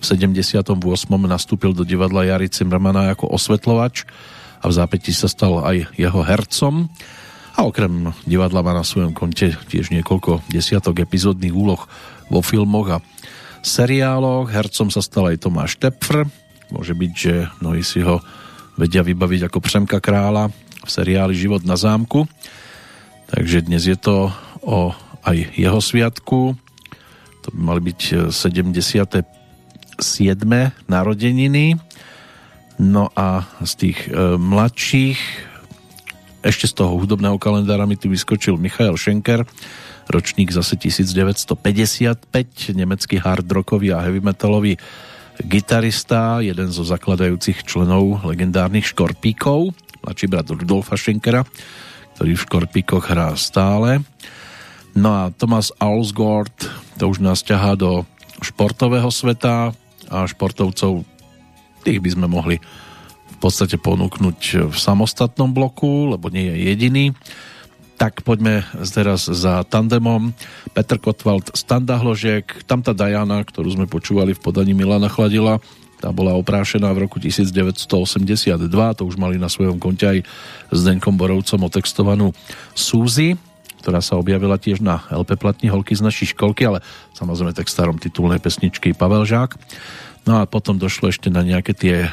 V 78. nastúpil do divadla Jary Cimrmana ako osvetlovač a v zápätí sa stal aj jeho hercom. A okrem divadla má na svojom konte tiež niekoľko desiatok epizódnych úloh vo filmoch a seriáloch. Hercom sa stal aj Tomáš Tepfr. Môže byť, že mnohí si ho vedia vybaviť ako Přemka Krála v seriáli Život na zámku. Takže dnes je to o aj jeho sviatku. To by mali byť 77. narodeniny. No a z tých e, mladších ešte z toho hudobného kalendára mi tu vyskočil Michael Schenker, ročník zase 1955, nemecký hard rockový a heavy metalový gitarista, jeden zo zakladajúcich členov legendárnych Škorpíkov, mladší brat Rudolfa Schenkera, ktorý v Škorpikoch hrá stále. No a Thomas Alsgaard, to už nás ťahá do športového sveta a športovcov tých by sme mohli v podstate ponúknuť v samostatnom bloku, lebo nie je jediný. Tak poďme teraz za tandemom. Petr Kotwald, Standa Hložek, tamta Diana, ktorú sme počúvali v podaní Milana Chladila, tá bola oprášená v roku 1982, to už mali na svojom konte aj s Denkom Borovcom otextovanú Súzy, ktorá sa objavila tiež na LP platni Holky z našej školky, ale samozrejme tak starom titulnej pesničky Pavel Žák. No a potom došlo ešte na nejaké tie e,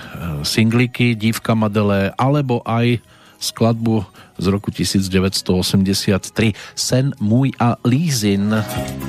singliky Dívka Madele, alebo aj skladbu z roku 1983 Sen můj a Lízin. se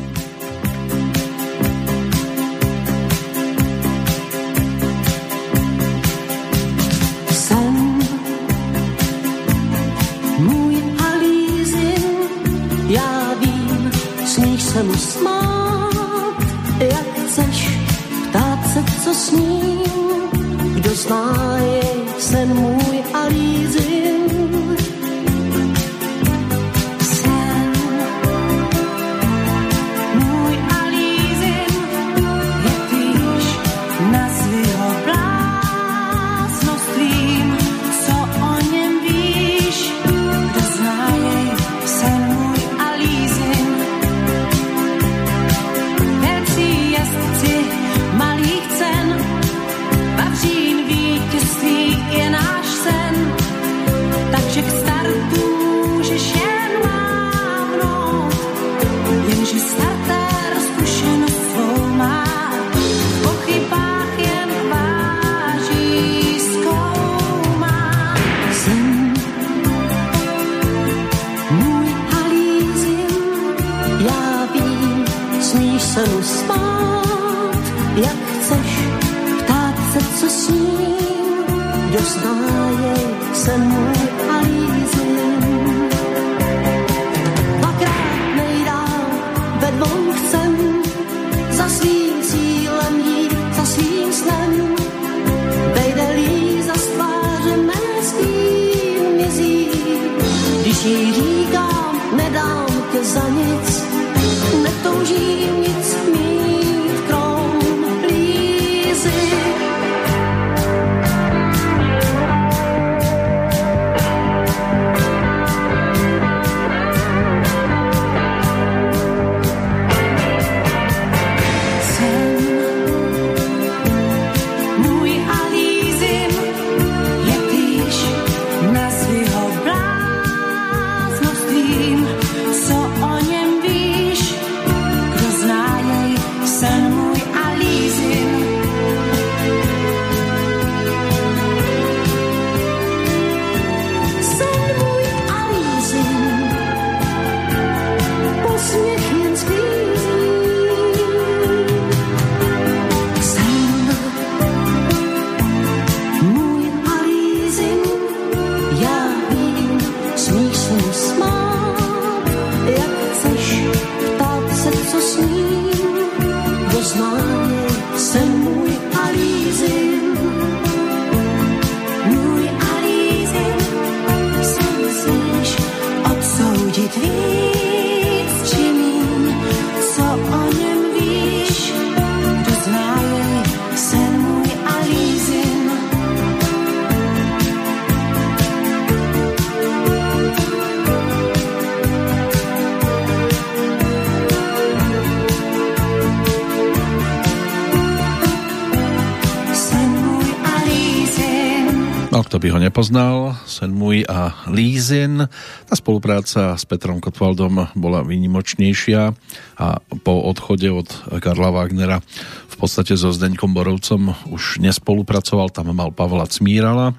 by ho nepoznal, Sen Můj a Lízin. Tá spolupráca s Petrom Kotwaldom bola výnimočnejšia a po odchode od Karla Wagnera v podstate so Zdeňkom Borovcom už nespolupracoval, tam mal Pavla Cmírala,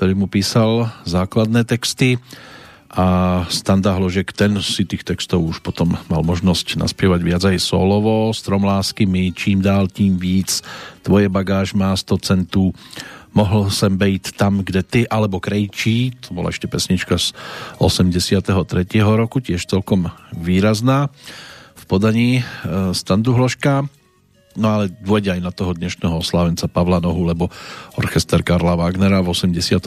ktorý mu písal základné texty. A Standa Hložek, ten si tých textov už potom mal možnosť naspievať viac aj solovo, Strom lásky mi, čím dál tím víc, tvoje bagáž má 100 centů, mohl sem bejt tam, kde ty, alebo Krejčí, to bola ešte pesnička z 83. roku, tiež celkom výrazná v podaní e, Standu Hloška. No ale dôjde aj na toho dnešného slávenca Pavla Nohu, lebo orchester Karla Wagnera v 86.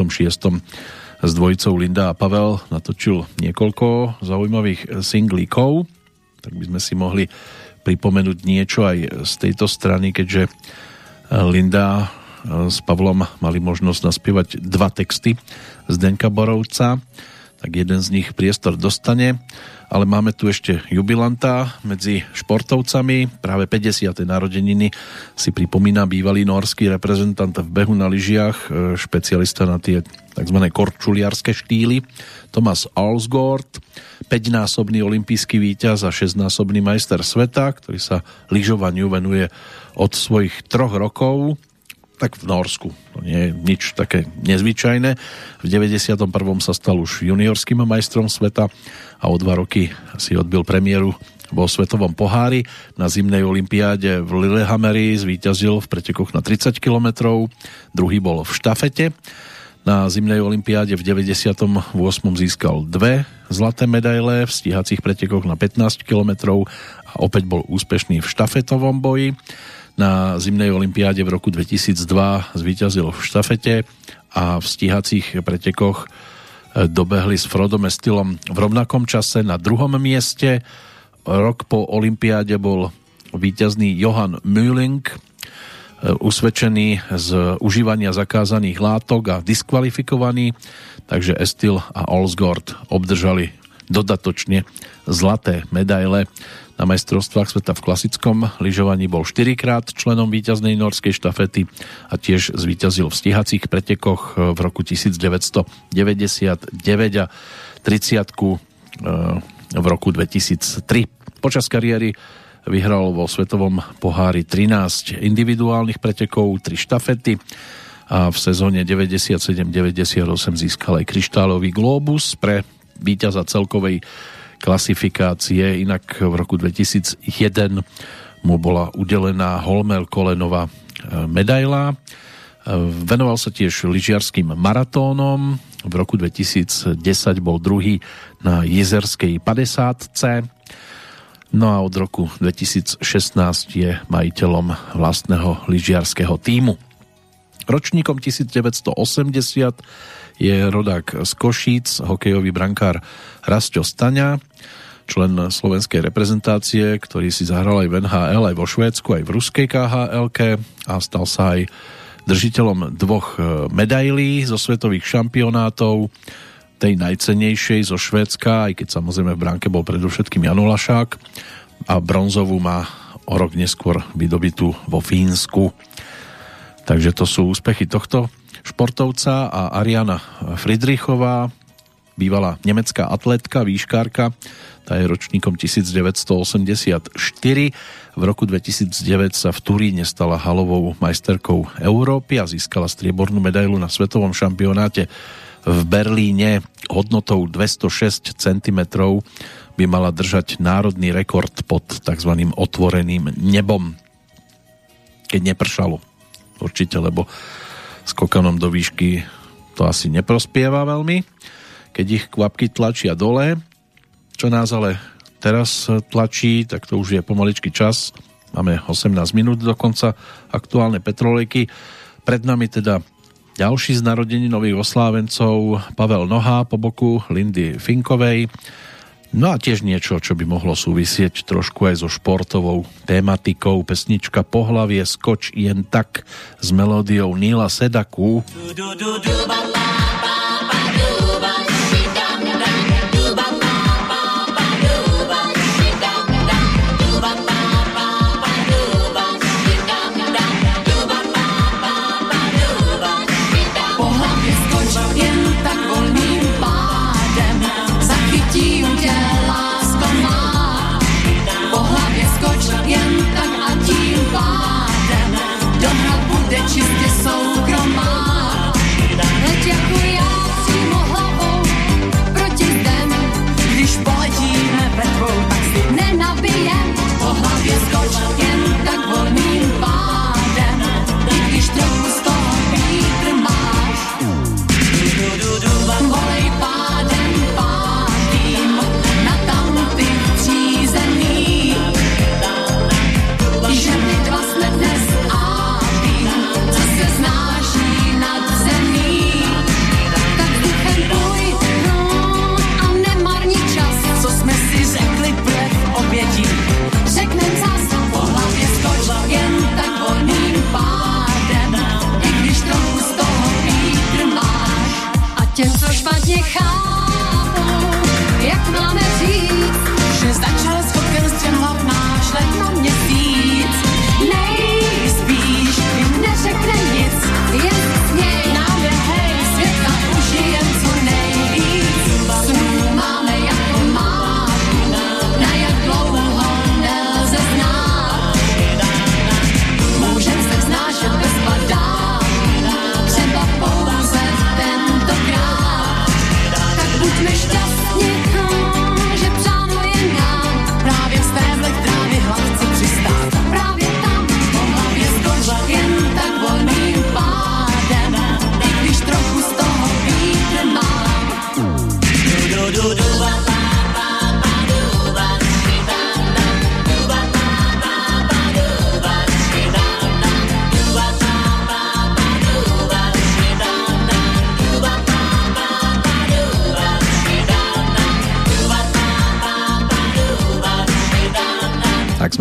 s dvojicou Linda a Pavel natočil niekoľko zaujímavých singlíkov, tak by sme si mohli pripomenúť niečo aj z tejto strany, keďže Linda s Pavlom mali možnosť naspievať dva texty Zdenka Borovca, tak jeden z nich priestor dostane, ale máme tu ešte jubilanta medzi športovcami, práve 50. narodeniny si pripomína bývalý norský reprezentant v behu na lyžiach, špecialista na tie tzv. korčuliarské štýly, Thomas Alsgaard, 5-násobný olimpijský víťaz a 6-násobný majster sveta, ktorý sa lyžovaniu venuje od svojich troch rokov, tak v Norsku. To nie je nič také nezvyčajné. V 91. sa stal už juniorským majstrom sveta a o dva roky si odbil premiéru vo Svetovom pohári. Na zimnej olympiáde v Lillehammeri zvíťazil v pretekoch na 30 km, druhý bol v štafete. Na zimnej olympiáde v 98. získal dve zlaté medaile v stíhacích pretekoch na 15 km a opäť bol úspešný v štafetovom boji. Na zimnej olympiáde v roku 2002 zvíťazil v štafete a v stíhacích pretekoch dobehli s Frodom Estilom v rovnakom čase na druhom mieste. Rok po olympiáde bol víťazný Johan Mühling, usvedčený z užívania zakázaných látok a diskvalifikovaný, takže Estil a Olsgord obdržali dodatočne zlaté medaile na majstrovstvách sveta v klasickom lyžovaní bol 4 krát členom víťaznej norskej štafety a tiež zvíťazil v stíhacích pretekoch v roku 1999 a 30 v roku 2003. Počas kariéry vyhral vo svetovom pohári 13 individuálnych pretekov, 3 štafety a v sezóne 97-98 získal aj kryštálový globus pre víťaza celkovej klasifikácie. Inak v roku 2001 mu bola udelená Holmel Kolenová e, medaila. E, venoval sa tiež lyžiarským maratónom. V roku 2010 bol druhý na jezerskej 50 No a od roku 2016 je majiteľom vlastného lyžiarského týmu. Ročníkom 1980 je rodák z Košíc, hokejový brankár Rastio Staňa, člen slovenskej reprezentácie, ktorý si zahral aj v NHL, aj vo Švédsku, aj v ruskej KHL a stal sa aj držiteľom dvoch e, medailí zo svetových šampionátov, tej najcenejšej zo Švédska, aj keď samozrejme v bránke bol predovšetkým Jan Lašák a bronzovú má o rok neskôr vydobitú vo Fínsku. Takže to sú úspechy tohto športovca a Ariana Friedrichová, bývalá nemecká atletka, výškárka, tá je ročníkom 1984. V roku 2009 sa v Turíne stala halovou majsterkou Európy a získala striebornú medailu na svetovom šampionáte v Berlíne hodnotou 206 cm by mala držať národný rekord pod tzv. otvoreným nebom. Keď nepršalo. Určite, lebo skokanom do výšky to asi neprospieva veľmi. Keď ich kvapky tlačia dole, čo nás ale teraz tlačí, tak to už je pomaličky čas. Máme 18 minút do konca aktuálne petrolejky. Pred nami teda ďalší z narodení nových oslávencov Pavel Noha po boku Lindy Finkovej. No a tiež niečo, čo by mohlo súvisieť trošku aj so športovou tématikou. Pesnička Pohlavie skoč jen tak s melódiou Níla Sedaku. Du, du, du, du,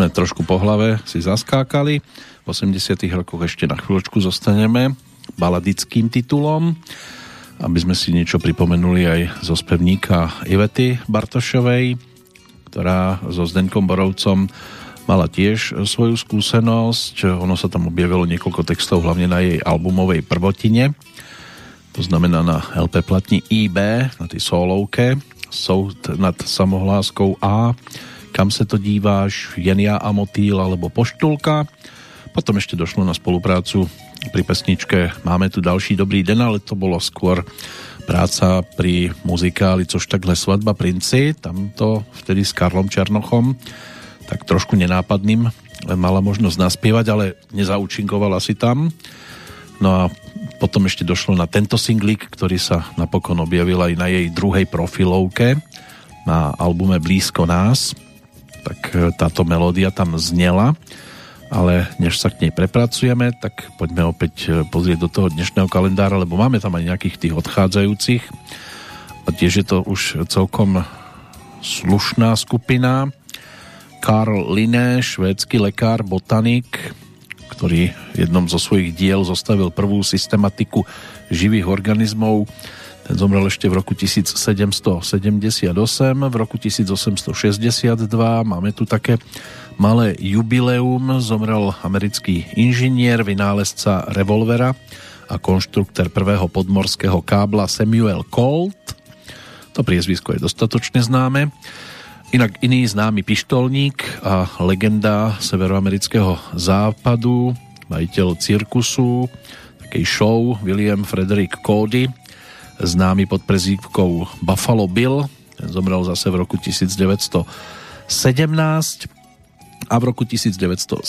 hlave si zaskákali. V 80 rokoch ešte na chvíľočku zostaneme baladickým titulom, aby sme si niečo pripomenuli aj zo spevníka Ivety Bartošovej, ktorá so Zdenkom Borovcom mala tiež svoju skúsenosť. Ono sa tam objavilo niekoľko textov, hlavne na jej albumovej prvotine. To znamená na LP platni IB, na tej solovke, Soud nad samohláskou A kam se to díváš, jen ja a motýl alebo poštulka. Potom ešte došlo na spoluprácu pri pesničke Máme tu další dobrý den, ale to bolo skôr práca pri muzikáli Což takhle svadba princi, tam to vtedy s Karlom Černochom tak trošku nenápadným mala možnosť naspievať, ale nezaučinkovala si tam. No a potom ešte došlo na tento singlik, ktorý sa napokon objavil aj na jej druhej profilovke na albume Blízko nás. Tak e, táto melódia tam znela, ale než sa k nej prepracujeme, tak poďme opäť e, pozrieť do toho dnešného kalendára, lebo máme tam aj nejakých tých odchádzajúcich. A tiež je to už celkom slušná skupina. Karl Linné, švédsky lekár, botanik, ktorý jednom zo svojich diel zostavil prvú systematiku živých organizmov. Zomrel ešte v roku 1778, v roku 1862 máme tu také malé jubileum. Zomrel americký inžinier, vynálezca revolvera a konštruktor prvého podmorského kábla Samuel Colt. To priezvisko je dostatočne známe. Inak iný známy pištolník a legenda severoamerického západu, majiteľ cirkusu, takej show William Frederick Cody, známy pod prezývkou Buffalo Bill, ten zomrel zase v roku 1917 a v roku 1971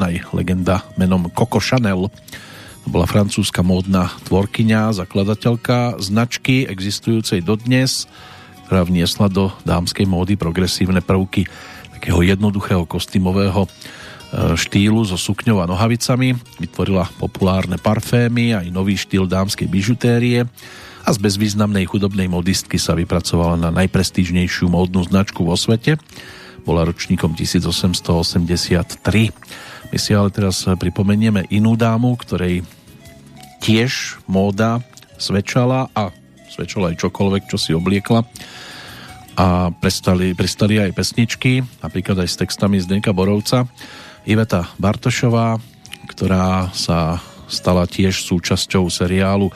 aj legenda menom Coco Chanel. To bola francúzska módna tvorkyňa, zakladateľka značky existujúcej dodnes, ktorá vniesla do dámskej módy progresívne prvky takého jednoduchého kostýmového štýlu so sukňou a nohavicami. Vytvorila populárne parfémy aj nový štýl dámskej bižutérie a z bezvýznamnej chudobnej modistky sa vypracovala na najprestížnejšiu módnu značku vo svete. Bola ročníkom 1883. My si ale teraz pripomenieme inú dámu, ktorej tiež móda svedčala a svedčala aj čokoľvek, čo si obliekla a prestali, prestali aj pesničky, napríklad aj s textami Zdenka Borovca. Iveta Bartošová, ktorá sa stala tiež súčasťou seriálu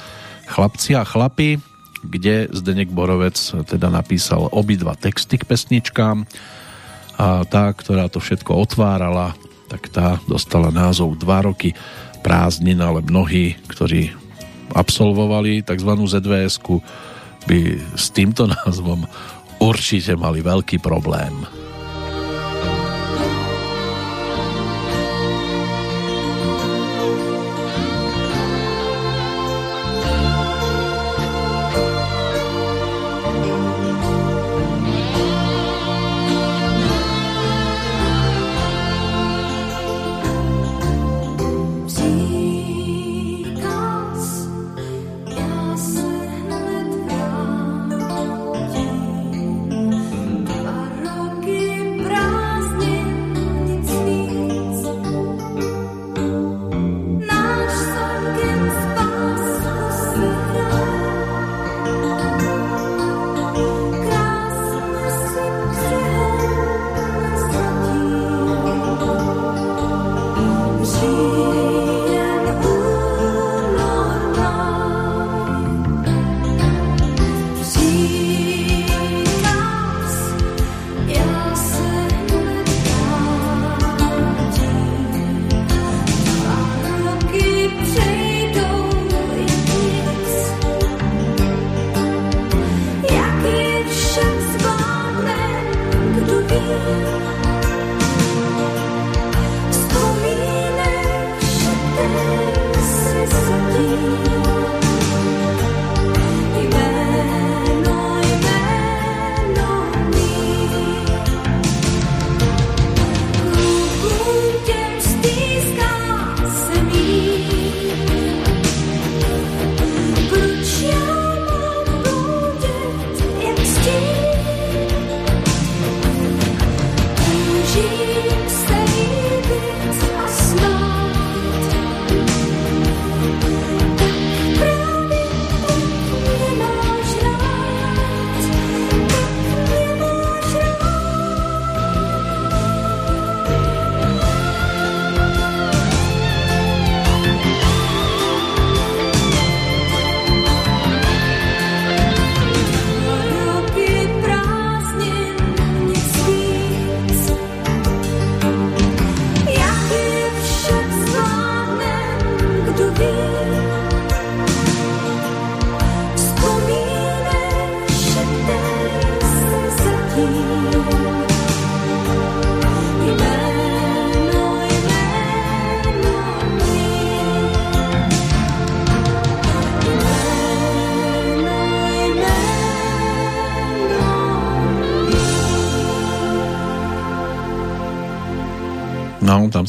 Chlapci a chlapi, kde Zdenek Borovec teda napísal obidva texty k pesničkám a tá, ktorá to všetko otvárala, tak tá dostala názov 2 roky prázdnin, ale mnohí, ktorí absolvovali tzv. ZVS by s týmto názvom určite mali veľký problém.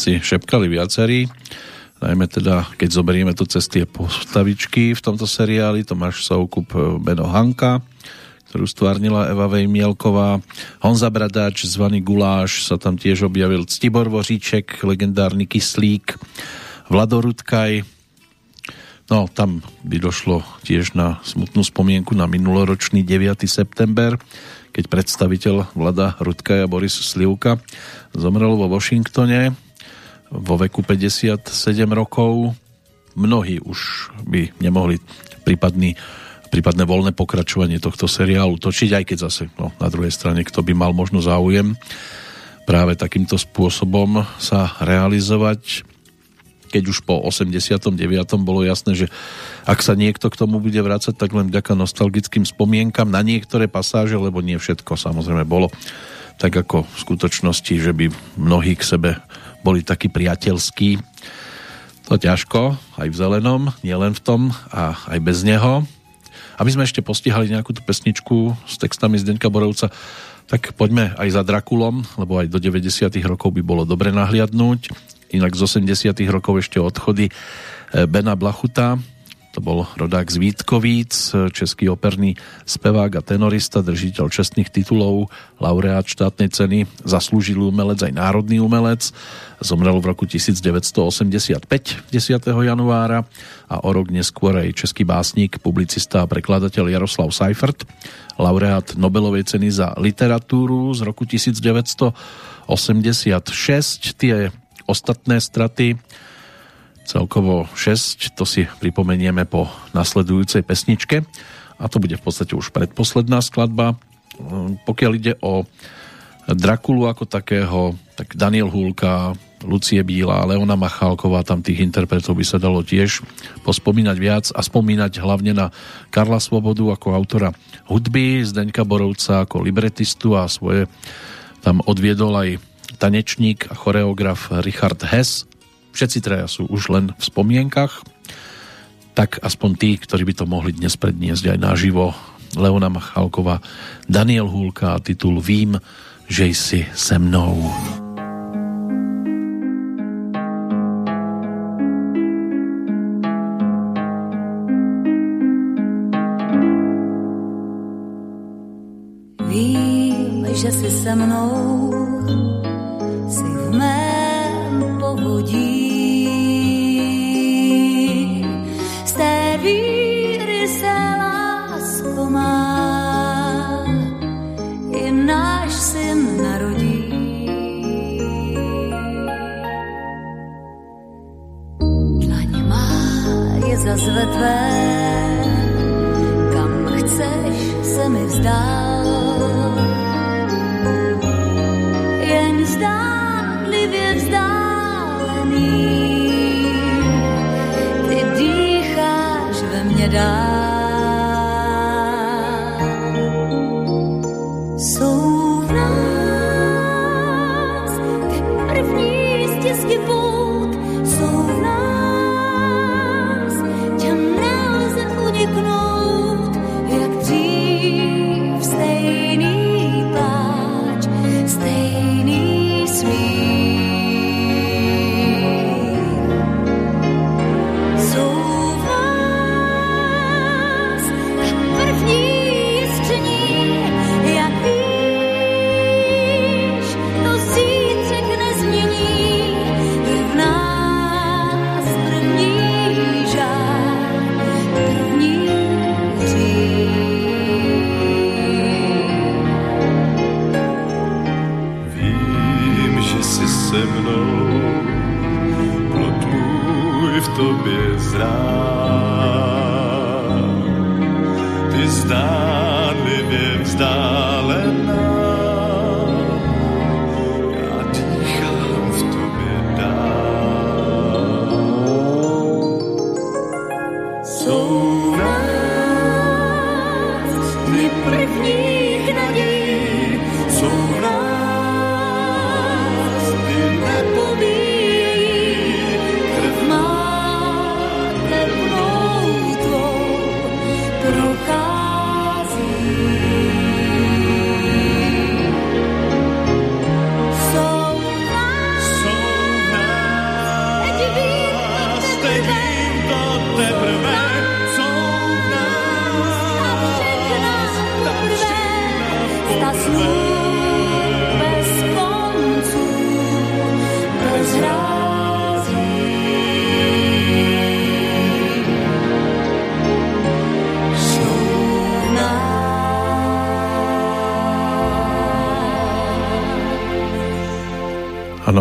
Si šepkali viacerí, najmä teda, keď zoberieme to cez tie postavičky v tomto seriáli, Tomáš Soukup, Beno Hanka, ktorú stvárnila Eva Vejmielková. Honza Bradáč, zvaný Guláš, sa tam tiež objavil Ctibor Voříček, legendárny Kyslík, Vlado Rudkaj. No, tam by došlo tiež na smutnú spomienku na minuloročný 9. september, keď predstaviteľ Vlada Rudkaja Boris Slivka zomrel vo Washingtone vo veku 57 rokov. Mnohí už by nemohli prípadný prípadné voľné pokračovanie tohto seriálu točiť, aj keď zase no, na druhej strane, kto by mal možno záujem práve takýmto spôsobom sa realizovať keď už po 89. bolo jasné, že ak sa niekto k tomu bude vrácať, tak len vďaka nostalgickým spomienkam na niektoré pasáže, lebo nie všetko samozrejme bolo tak ako v skutočnosti, že by mnohí k sebe boli takí priateľskí. To ťažko, aj v zelenom, nielen v tom a aj bez neho. Aby sme ešte postihali nejakú tú pesničku s textami Zdenka Borovca, tak poďme aj za Drakulom, lebo aj do 90. rokov by bolo dobre nahliadnúť. Inak z 80 rokov ešte odchody eh, Bena Blachuta, to bol rodák z Vítkovíc, český operný spevák a tenorista, držiteľ čestných titulov, laureát štátnej ceny, zaslúžilý umelec aj národný umelec. Zomrel v roku 1985, 10. januára a o rok neskôr aj český básnik, publicista a prekladateľ Jaroslav Seifert, laureát Nobelovej ceny za literatúru z roku 1986. Tie ostatné straty celkovo 6, to si pripomenieme po nasledujúcej pesničke a to bude v podstate už predposledná skladba. Pokiaľ ide o Drakulu ako takého, tak Daniel Hulka, Lucie Bíla, Leona Machálková, tam tých interpretov by sa dalo tiež pospomínať viac a spomínať hlavne na Karla Svobodu ako autora hudby, Zdeňka Borovca ako libretistu a svoje tam odviedol aj tanečník a choreograf Richard Hess, všetci traja sú už len v spomienkach, tak aspoň tí, ktorí by to mohli dnes predniesť aj naživo. Leona Machalková, Daniel Hulka a titul Vím, že jsi se mnou. Vím, že jsi se mnou, jsi v mém pohodí. Zazve tvé, kam chceš se mi vzdát. Jen zdánlivě vzdálený, ty dýcháš ve mně dál.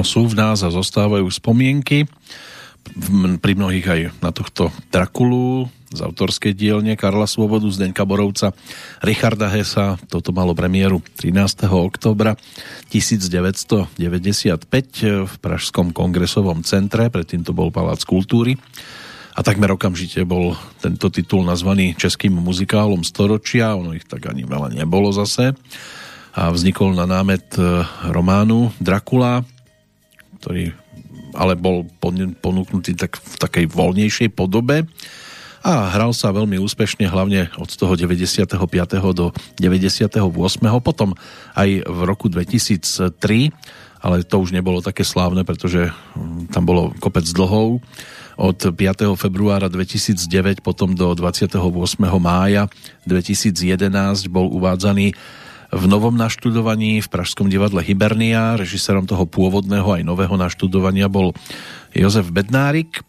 Sú v nás a zostávajú spomienky. Pri mnohých aj na tohto Drakulu z autorskej dielne Karla Svobodu, Zdeňka Borovca, Richarda Hesa. Toto malo premiéru 13. oktobra 1995 v Pražskom kongresovom centre, predtým to bol Palác kultúry. A takmer okamžite bol tento titul nazvaný českým muzikálom storočia, ono ich tak ani veľa nebolo zase. A vznikol na námet e, románu Dracula, ktorý ale bol ponúknutý tak v takej voľnejšej podobe a hral sa veľmi úspešne hlavne od toho 95. do 98. potom aj v roku 2003 ale to už nebolo také slávne, pretože hm, tam bolo kopec dlhov od 5. februára 2009 potom do 28. mája 2011 bol uvádzaný v novom naštudovaní v Pražskom divadle Hibernia. Režisérom toho pôvodného aj nového naštudovania bol Jozef Bednárik.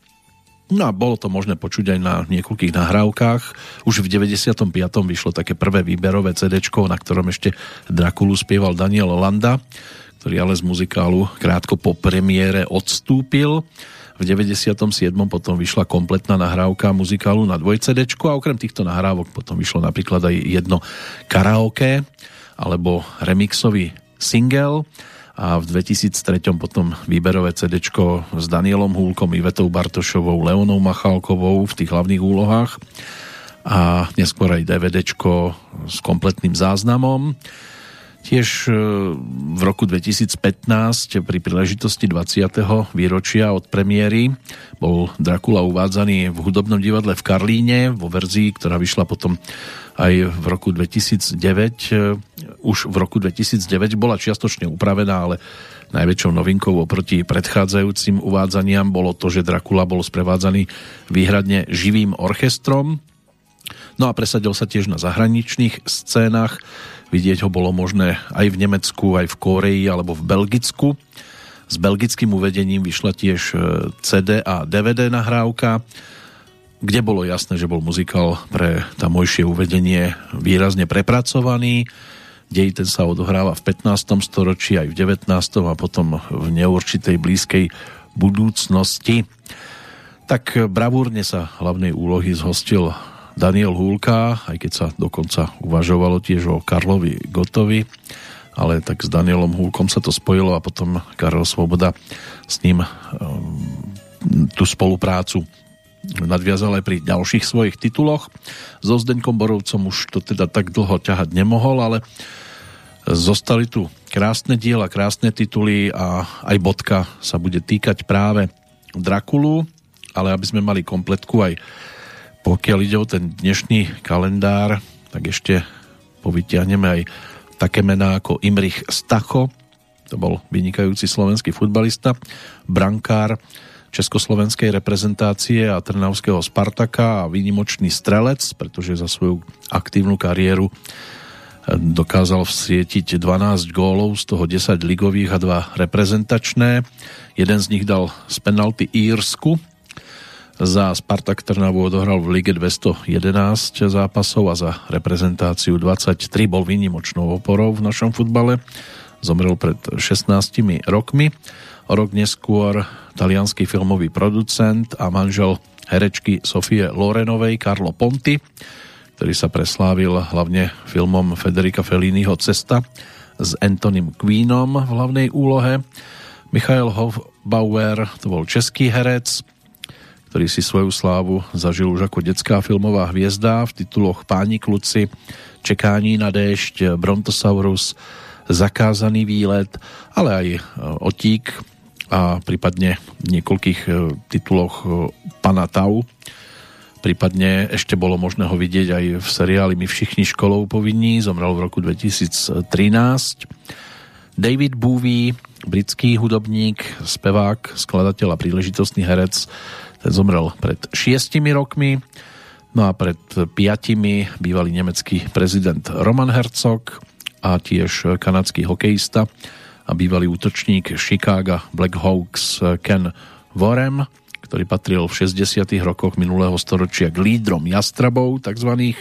No a bolo to možné počuť aj na niekoľkých nahrávkach. Už v 95. vyšlo také prvé výberové CD, na ktorom ešte Drakulu spieval Daniel Landa, ktorý ale z muzikálu krátko po premiére odstúpil. V 97. potom vyšla kompletná nahrávka muzikálu na 2 CD a okrem týchto nahrávok potom vyšlo napríklad aj jedno karaoke alebo remixový single a v 2003 potom výberové CD s Danielom Húlkom, Ivetou Bartošovou, Leonou Machalkovou v tých hlavných úlohách a neskôr aj DVD s kompletným záznamom. Tiež e, v roku 2015 pri príležitosti 20. výročia od premiéry bol Dracula uvádzaný v hudobnom divadle v Karlíne vo verzii, ktorá vyšla potom aj v roku 2009. E, už v roku 2009 bola čiastočne upravená, ale najväčšou novinkou oproti predchádzajúcim uvádzaniam bolo to, že Dracula bol sprevádzaný výhradne živým orchestrom. No a presadil sa tiež na zahraničných scénach Vidieť ho bolo možné aj v Nemecku, aj v Kóreji alebo v Belgicku. S belgickým uvedením vyšla tiež e, CD a DVD nahrávka, kde bolo jasné, že bol muzikál pre tamojšie uvedenie výrazne prepracovaný. Dej ten sa odohráva v 15. storočí, aj v 19. a potom v neurčitej blízkej budúcnosti. Tak bravúrne sa hlavnej úlohy zhostil Daniel Húlka, aj keď sa dokonca uvažovalo tiež o Karlovi Gotovi, ale tak s Danielom Húlkom sa to spojilo a potom Karol Svoboda s ním um, tú spoluprácu nadviazal aj pri ďalších svojich tituloch. So Zdeňkom Borovcom už to teda tak dlho ťahať nemohol, ale zostali tu krásne diela, krásne tituly a aj bodka sa bude týkať práve Drakulu, ale aby sme mali kompletku aj pokiaľ ide o ten dnešný kalendár, tak ešte povytiahneme aj také mená ako Imrich Stacho, to bol vynikajúci slovenský futbalista, brankár československej reprezentácie a trnavského Spartaka a výnimočný strelec, pretože za svoju aktívnu kariéru eh, dokázal vsietiť 12 gólov, z toho 10 ligových a 2 reprezentačné. Jeden z nich dal z penalty Írsku, za Spartak Trnavu odohral v lige 211 zápasov a za reprezentáciu 23 bol výnimočnou oporou v našom futbale. Zomrel pred 16 rokmi. O rok neskôr talianský filmový producent a manžel herečky Sofie Lorenovej Carlo Ponti, ktorý sa preslávil hlavne filmom Federica Felliniho Cesta s Antonym Queenom v hlavnej úlohe. Michael Hofbauer, to bol český herec, ktorý si svoju slávu zažil už ako detská filmová hviezda v tituloch Páni kluci, Čekání na déšť, Brontosaurus, Zakázaný výlet, ale aj e, Otík a prípadne v niekoľkých e, tituloch e, Pana Tau. Prípadne ešte bolo možné ho vidieť aj v seriáli My všichni školou povinní, zomrel v roku 2013. David Bowie, britský hudobník, spevák, skladateľ a príležitostný herec, zomrel pred šiestimi rokmi, no a pred piatimi bývalý nemecký prezident Roman Herzog a tiež kanadský hokejista a bývalý útočník Chicago Blackhawks Ken Warren, ktorý patril v 60. rokoch minulého storočia k lídrom jastrabov takzvaných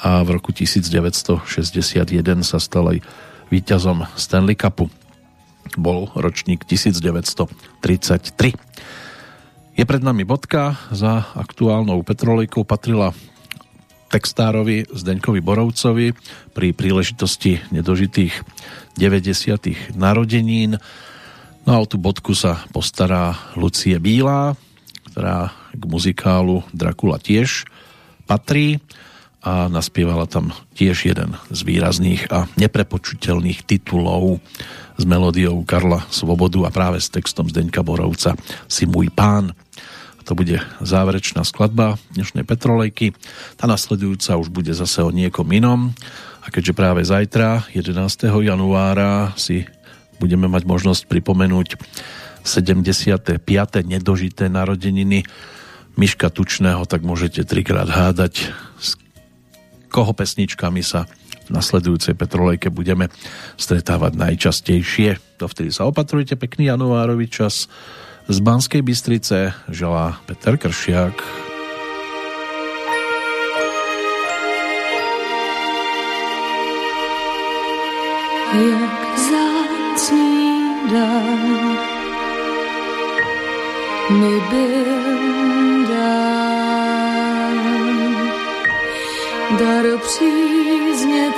a v roku 1961 sa stal aj víťazom Stanley Cupu. bol ročník 1933. Je pred nami bodka, za aktuálnou Petrolejkou patrila textárovi Zdeňkovi Borovcovi pri príležitosti nedožitých 90. narodenín. No a o tú bodku sa postará Lucie Bílá, ktorá k muzikálu Dracula tiež patrí a naspievala tam tiež jeden z výrazných a neprepočutelných titulov s melódiou Karla Svobodu a práve s textom Zdeňka Borovca Si môj pán. To bude záverečná skladba dnešnej Petrolejky. Tá nasledujúca už bude zase o niekom inom. A keďže práve zajtra, 11. januára, si budeme mať možnosť pripomenúť 75. nedožité narodeniny Miška Tučného, tak môžete trikrát hádať, koho pesničkami sa v nasledujúcej Petrolejke budeme stretávať najčastejšie. Dovtedy sa opatrujte, pekný januárový čas. Z Banskej Bystrice želá Peter Kršiak. Jak zácný dar mi byl dar przyznie